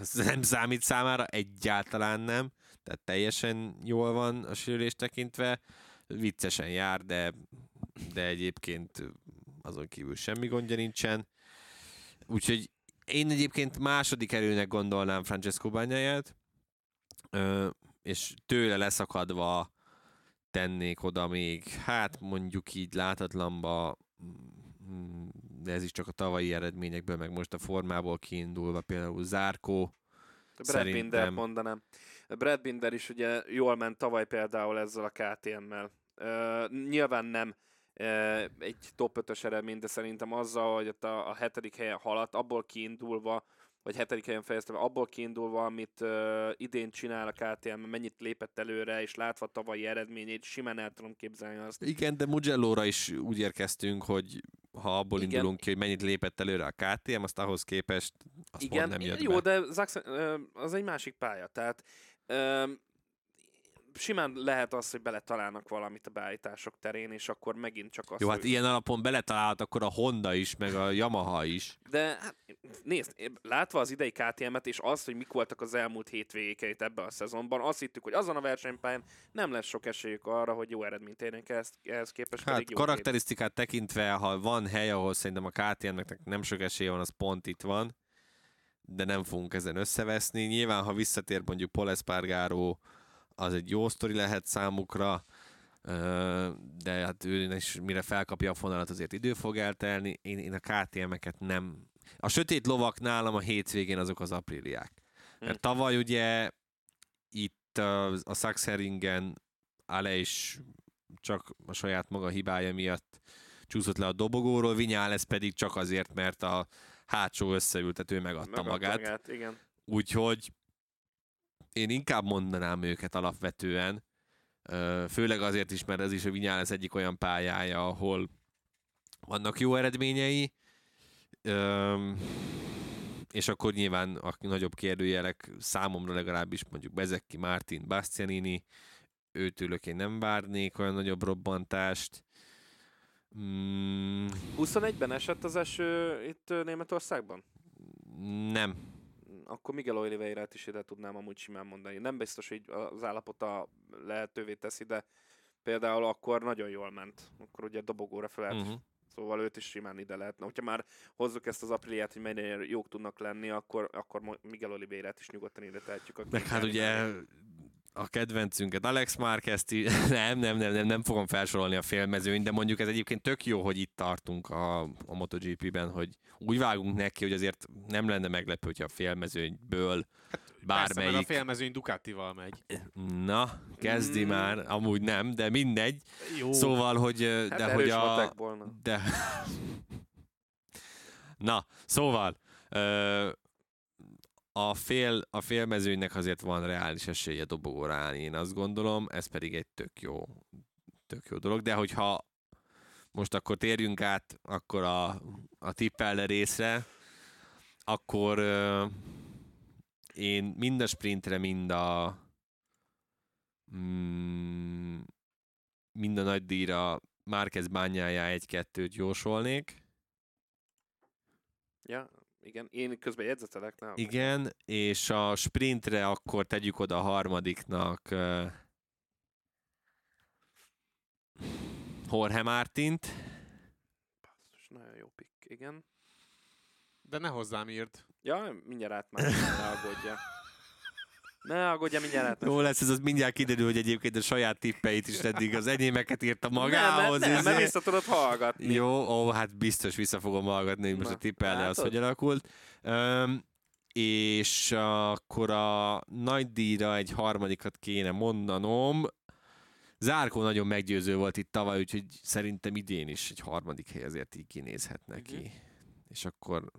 az nem számít számára, egyáltalán nem. Tehát teljesen jól van a sérülés tekintve. Viccesen jár, de, de egyébként azon kívül semmi gondja nincsen. Úgyhogy én egyébként második erőnek gondolnám Francesco Bányáját, és tőle leszakadva tennék oda még, hát mondjuk így látatlanba, mm, de ez is csak a tavalyi eredményekből, meg most a formából kiindulva, például Zárkó, Brad Szerintem- Binder mondanám. Brad Binder is ugye jól ment tavaly például ezzel a KTM-mel. Uh, nyilván nem uh, egy top 5-ös eredmény, de szerintem azzal, hogy ott a, a hetedik helyen haladt, abból kiindulva, vagy hetedik helyen fejezte be, abból kiindulva, amit uh, idén csinál a KTM, mennyit lépett előre, és látva tavalyi eredményét, simán el tudom képzelni azt. Igen, de Mugello-ra is úgy érkeztünk, hogy ha abból Igen. Indulunk ki, hogy mennyit lépett előre a KTM, azt ahhoz képest azt Igen, nem jött jó, be. de Zaxen, az egy másik pálya, tehát ö, simán lehet az, hogy beletalálnak valamit a beállítások terén, és akkor megint csak azt, Jó, hát ilyen alapon beletalált akkor a Honda is, meg a Yamaha is. De hát, nézd, látva az idei KTM-et, és azt, hogy mik voltak az elmúlt hétvégékeit ebben a szezonban, azt hittük, hogy azon a versenypályán nem lesz sok esélyük arra, hogy jó eredményt érjenek ehhez, ehhez képest. Hát jó karakterisztikát tekintve, ha van hely, ahol szerintem a KTM-nek nem sok esélye van, az pont itt van, de nem fogunk ezen összeveszni. Nyilván, ha visszatér mondjuk Paul Espargaro, az egy jó sztori lehet számukra, de hát ő is mire felkapja a fonalat, azért idő fog eltelni. Én, én a KTM-eket nem... A sötét lovak nálam a hétvégén azok az apríliák. Mert Hm. tavaly ugye itt a, a Sachsenringen Ale is csak a saját maga hibája miatt csúszott le a dobogóról, Vinyales pedig csak azért, mert a hátsó összeültető megadta, Megadta magát. magát. Igen. Úgyhogy én inkább mondanám őket alapvetően, főleg azért is, mert ez is a Vinyales egyik olyan pályája, ahol vannak jó eredményei, és akkor nyilván a nagyobb kérdőjelek számomra legalábbis mondjuk Bezeki, Martin, Bastianini, őtőlök én nem várnék olyan nagyobb robbantást. Mm, 21-ben esett az eső itt Németországban? nem. Akkor Miguel Oliveirát is ide tudnám amúgy simán mondani. Nem biztos, hogy az állapota lehetővé teszi, de például akkor nagyon jól ment. Akkor ugye dobogóra fel Uh-huh. Szóval őt is simán ide lehetne. Hogyha már hozzuk ezt az apríliát, hogy mennyire jók tudnak lenni, akkor, akkor Miguel Oliveirát is nyugodtan ide tehetjük. Meg hát ugye. A kedvencünket, Alex Marquez nem, nem, nem, nem, nem fogom felsorolni a félmezőnyt, de mondjuk ez egyébként tök jó, hogy itt tartunk a, a MotoGP-ben, hogy úgy vágunk neki, hogy azért nem lenne meglepő, hogyha a félmezőnyből Persze, mert a bármelyik... félmezőny Ducatival megy. Na, kezdi Mm. már, amúgy nem, de mindegy. Jó. Szóval, hogy... Hát de erős hogy a... matekból, na. De... Na, szóval... Ö, a, fél, a félmezőnynek azért van reális esélye dobogóra állni, én azt gondolom, ez pedig egy tök jó, tök jó dolog, de hogyha most akkor térjünk át akkor a, a tippelne részre, akkor ö, én mind a sprintre, mind a mm, mind a nagy díjra Márquez bányájá egy-kettőt jósolnék. Ja, igen. Én közben jegyzetelek, nem? Igen, és a sprintre akkor tegyük oda a harmadiknak uh, Jorge Martint. Basszus, nagyon jó pick. Igen. De ne hozzám írd. Ja, mindjárt át már. Ne aggódja. Ne aggódja, mindjárt át. Jó lesz, ez az mindjárt kiderül, hogy egyébként a saját tippeit is eddig az enyémeket írta magához. nem, nem, nem vissza tudod hallgatni. Jó, ó, hát biztos vissza fogom hallgatni, hogy most a tippelne az, hogy alakult. Um, és akkor a nagy díjra egy harmadikat kéne mondanom. Zárkó nagyon meggyőző volt itt tavaly, úgyhogy szerintem idén is egy harmadik hely azért így kinézhet neki. Mhm. És akkor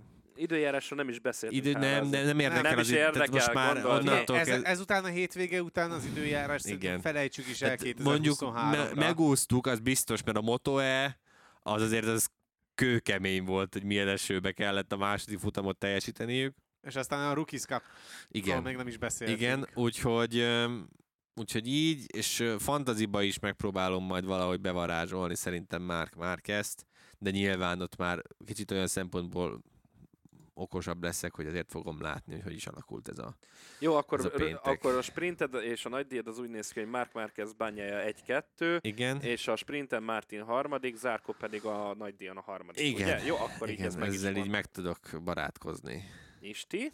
Időjárásról nem is beszéltünk. idő, nem, nem, nem érdekel Nem az is idő, tehát érdekel, most már gondold. onnantól ez, kezd- ezután a hétvége után az időjárás Igen. felejtsük is el Tehát 2023-ra. mondjuk me- megúsztuk, az biztos, mert a Moto-E az azért az kőkemény volt, hogy milyen esőbe kellett a második futamot teljesíteniük. És aztán a Rookies Cup Igen. még nem is beszéltünk. Igen, úgyhogy, úgyhogy így, és fantaziba is megpróbálom majd valahogy bevarázsolni szerintem már, már kezd, de nyilván ott már kicsit olyan szempontból okosabb leszek, hogy azért fogom látni, hogy hogy is alakult ez a... Jó, Ez akkor, a péntek. akkor a sprinted és a nagy díjad az úgy néz ki, hogy Mark Marquez bányája 1-2, Igen, és a sprinten Martin harmadik, Zárko pedig a nagy díjon a harmadik. Igen. Ugye? Jó, akkor így ez igen meg ezzel így meg tudok barátkozni. Isti.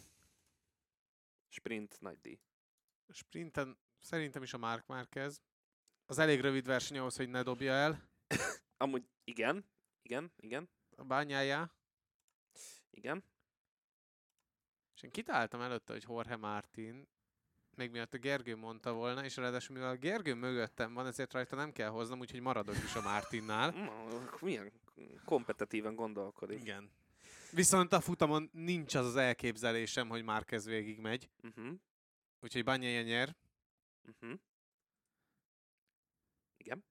Sprint nagy díj. Sprinten szerintem is a Mark Marquez. Az elég rövid verseny ahhoz, hogy ne dobja el Amúgy igen, igen, igen, a bányájá. igen. És én kitáltam előtte, hogy Jorge Martin, még miatt a Gergő mondta volna, és ráadásul mivel a Gergő mögöttem van, ezért rajta nem kell hoznom, úgyhogy maradok is a Martinnál. Mm, Milyen kompetitíven gondolkodik. Igen. Viszont a futamon nincs az az elképzelésem, hogy Márquez végig megy, Uh-huh, úgyhogy Banyaja nyer. uh-huh. Igen,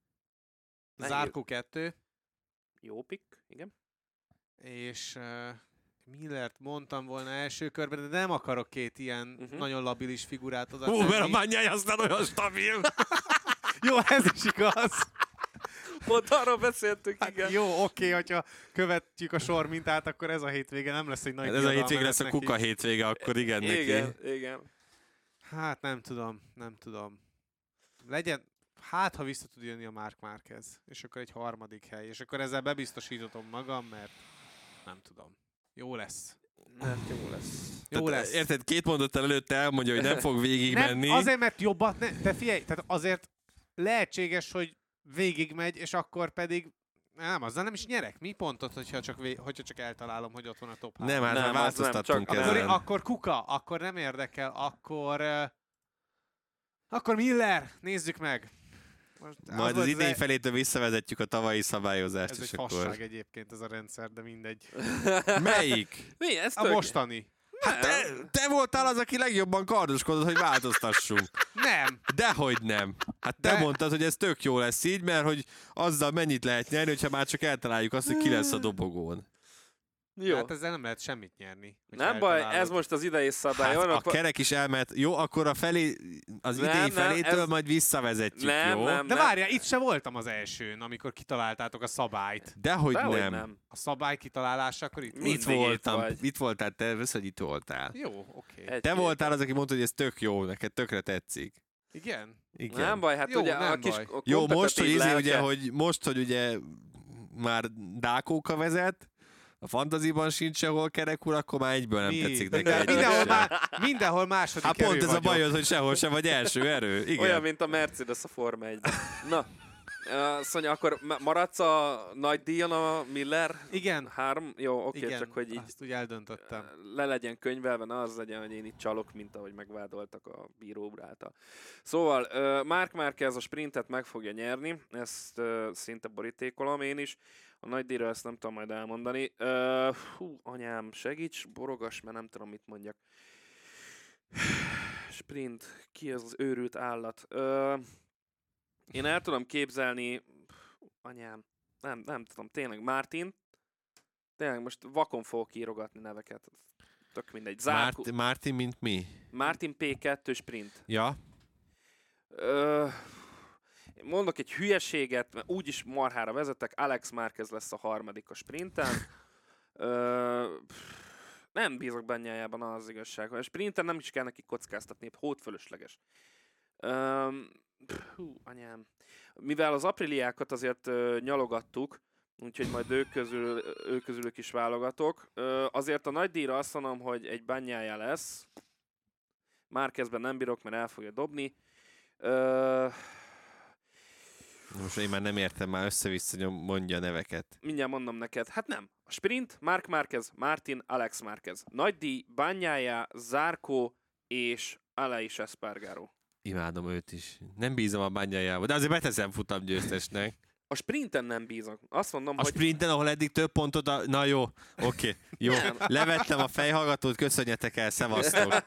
Zárkó 2, Jó. jó pick, igen. és uh, Millert mondtam volna első körben, de nem akarok két ilyen uh-huh. nagyon labilis figurát oda Hú, mert a bányája aztán olyan stabil. Jó, ez is igaz. Pont arról beszéltünk, Hát igen. jó, oké, hogyha követjük a sor mintát, akkor ez a hétvége nem lesz egy nagy Hát ez a hétvége lesz a neki. kuka hétvége, akkor igen, neki. igen, igen. Hát nem tudom, nem tudom. Legyen, hát ha vissza tud jönni a Mark Márquez, és akkor egy harmadik hely, és akkor ezzel bebiztosítatom magam, mert nem tudom. Jó lesz. Mert jó lesz. Jó Tehát, lesz. Érted, két mondattal előtte elmondja, hogy nem fog végigmenni. Nem, azért, mert jobbat, ne, de figyelj, tehát azért lehetséges, hogy végigmegy, és akkor pedig nem, azzal nem is nyerek. Mi pontot, hogyha csak, vé, hogyha csak eltalálom, hogy ott van a top Nem, hát Nem, az nem, változtattunk csak- Akkor, akkor kuka, akkor nem érdekel, akkor... Uh, akkor Miller, nézzük meg. Most Majd az, volt idény felétől visszavezetjük a tavalyi szabályozást, Ez és egy akkor... fasság egyébként ez a rendszer, de mindegy. Melyik? Mi? Ez A tök... mostani. Hát te, te voltál az, aki legjobban kardoskodott, hogy változtassunk. Nem. Dehogy nem. Hát te De- mondtad, hogy ez tök jó lesz így, mert hogy azzal mennyit lehet nyerni, hogyha már csak eltaláljuk azt, hogy ki lesz a dobogón. Jó. Hát ezzel nem lehet semmit nyerni. Nem baj, eltalálod. ez most az idei szabály. Hát a akkor- kerek is elment. Jó, akkor a felé, az Nem, idény nem, felétől ez- majd visszavezetjük, Nem, jó? nem. De várjál, itt se voltam az elsőn, amikor kitaláltátok a szabályt. Dehogy Dehogy nem. nem. A szabály kitalálásakor itt Itt itt voltam. vagy. Itt voltál, te vesz, hogy itt voltál. Jó, oké. Egy- Te voltál az, aki mondta, hogy ez tök jó, neked tökre tetszik. Igen? Igen. Nem baj, hát Jó, ugye a nem kis baj. a Jó, most, hogy, izé, ugye, hogy most, hogy ugye már Dákóka vezet, a fantaziban sincs sehol kerek úr, akkor már egyből nem Mi? tetszik De neked. mindenhol, sem. má, mindenhol második Hát pont ez a vagyok. bajod, hogy sehol sem vagy első erő. Igen. Olyan, mint a Mercedes a Forma 1 Na, azt mondja, akkor ma- maradsz a nagy díjon a Miller Igen, 3? Jó, oké, igen, csak hogy így azt úgy eldöntöttem. le legyen könyvelve, ne az legyen, hogy én itt csalok, mint ahogy megvádoltak a bíró által. Szóval, uh, Mark Marquez a sprintet meg fogja nyerni, ezt uh, szinte borítékolom én is. A nagy díjra ezt nem tudom majd elmondani. Uh, hú, anyám, segíts, borogas, mert nem tudom, mit mondjak. Sprint, ki az az őrült állat? Uh, én el tudom képzelni, anyám, nem, nem tudom, tényleg, Martin, tényleg most vakon fogok írogatni neveket. Tök mindegy. Zárkó, Márt, Mártin, mint mi? Martin P2 sprint. Ja, Ö, mondok egy hülyeséget, mert úgyis marhára vezetek, Alex Márquez lesz a harmadik a sprinten. Ö, nem bízok bennyájában az igazság. A sprinten nem is kell neki kockáztatni, hót fölösleges. Ö, hú, anyám. Mivel az apriliákat azért ö, nyalogattuk, úgyhogy majd ők, közül, ők közülük is válogatok. Ö, azért a nagy díjra azt mondom, hogy egy bányája lesz. Márkezben nem bírok, mert el fogja dobni. Ö, most én már nem értem, már össze-vissza mondja a neveket. mindjárt mondom neked. Hát nem. A sprint, Mark Márquez, Martin, Alex Márquez. Nagy díj, Bányája, Zárkó és Aleix Espargaro. Imádom őt is. Nem bízom a bányájába, de azért beteszem futam győztesnek. A sprinten nem bízok. Azt mondom, A hogy sprinten, ahol eddig több pontot, a... na jó, oké, jó. Nem. Levettem a fejhallgatót, köszönjetek el, szevasztok.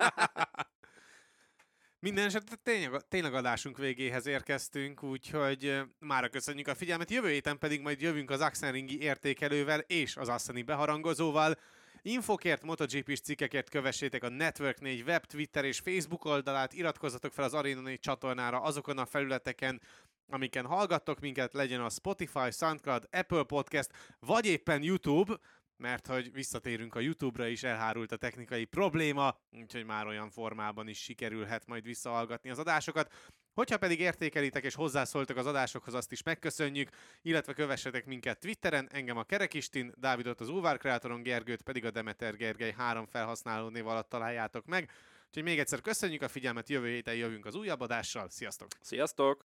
Minden esetre tényleg, tényleg adásunk végéhez érkeztünk, úgyhogy mára köszönjük a figyelmet. Jövő héten pedig majd jövünk az Axenringi értékelővel és az Assani beharangozóval. Infokért, MotoGP-s cikkekért kövessétek a Network 4 web, Twitter és Facebook oldalát, iratkozzatok fel az Arena 4 csatornára azokon a felületeken, amiken hallgattok minket, legyen a Spotify, SoundCloud, Apple Podcast, vagy éppen YouTube, mert hogy visszatérünk a YouTube-ra is, elhárult a technikai probléma, úgyhogy már olyan formában is sikerülhet majd visszahallgatni az adásokat. Hogyha pedig értékelitek és hozzászóltak az adásokhoz, azt is megköszönjük, illetve kövessetek minket Twitteren, engem a Kerekistin, Dávidot az Ulvár Kreatoron, Gergőt pedig a Demeter Gergely három felhasználó név alatt találjátok meg. Úgyhogy még egyszer köszönjük a figyelmet, jövő héten jövünk az újabb adással, sziasztok! sziasztok!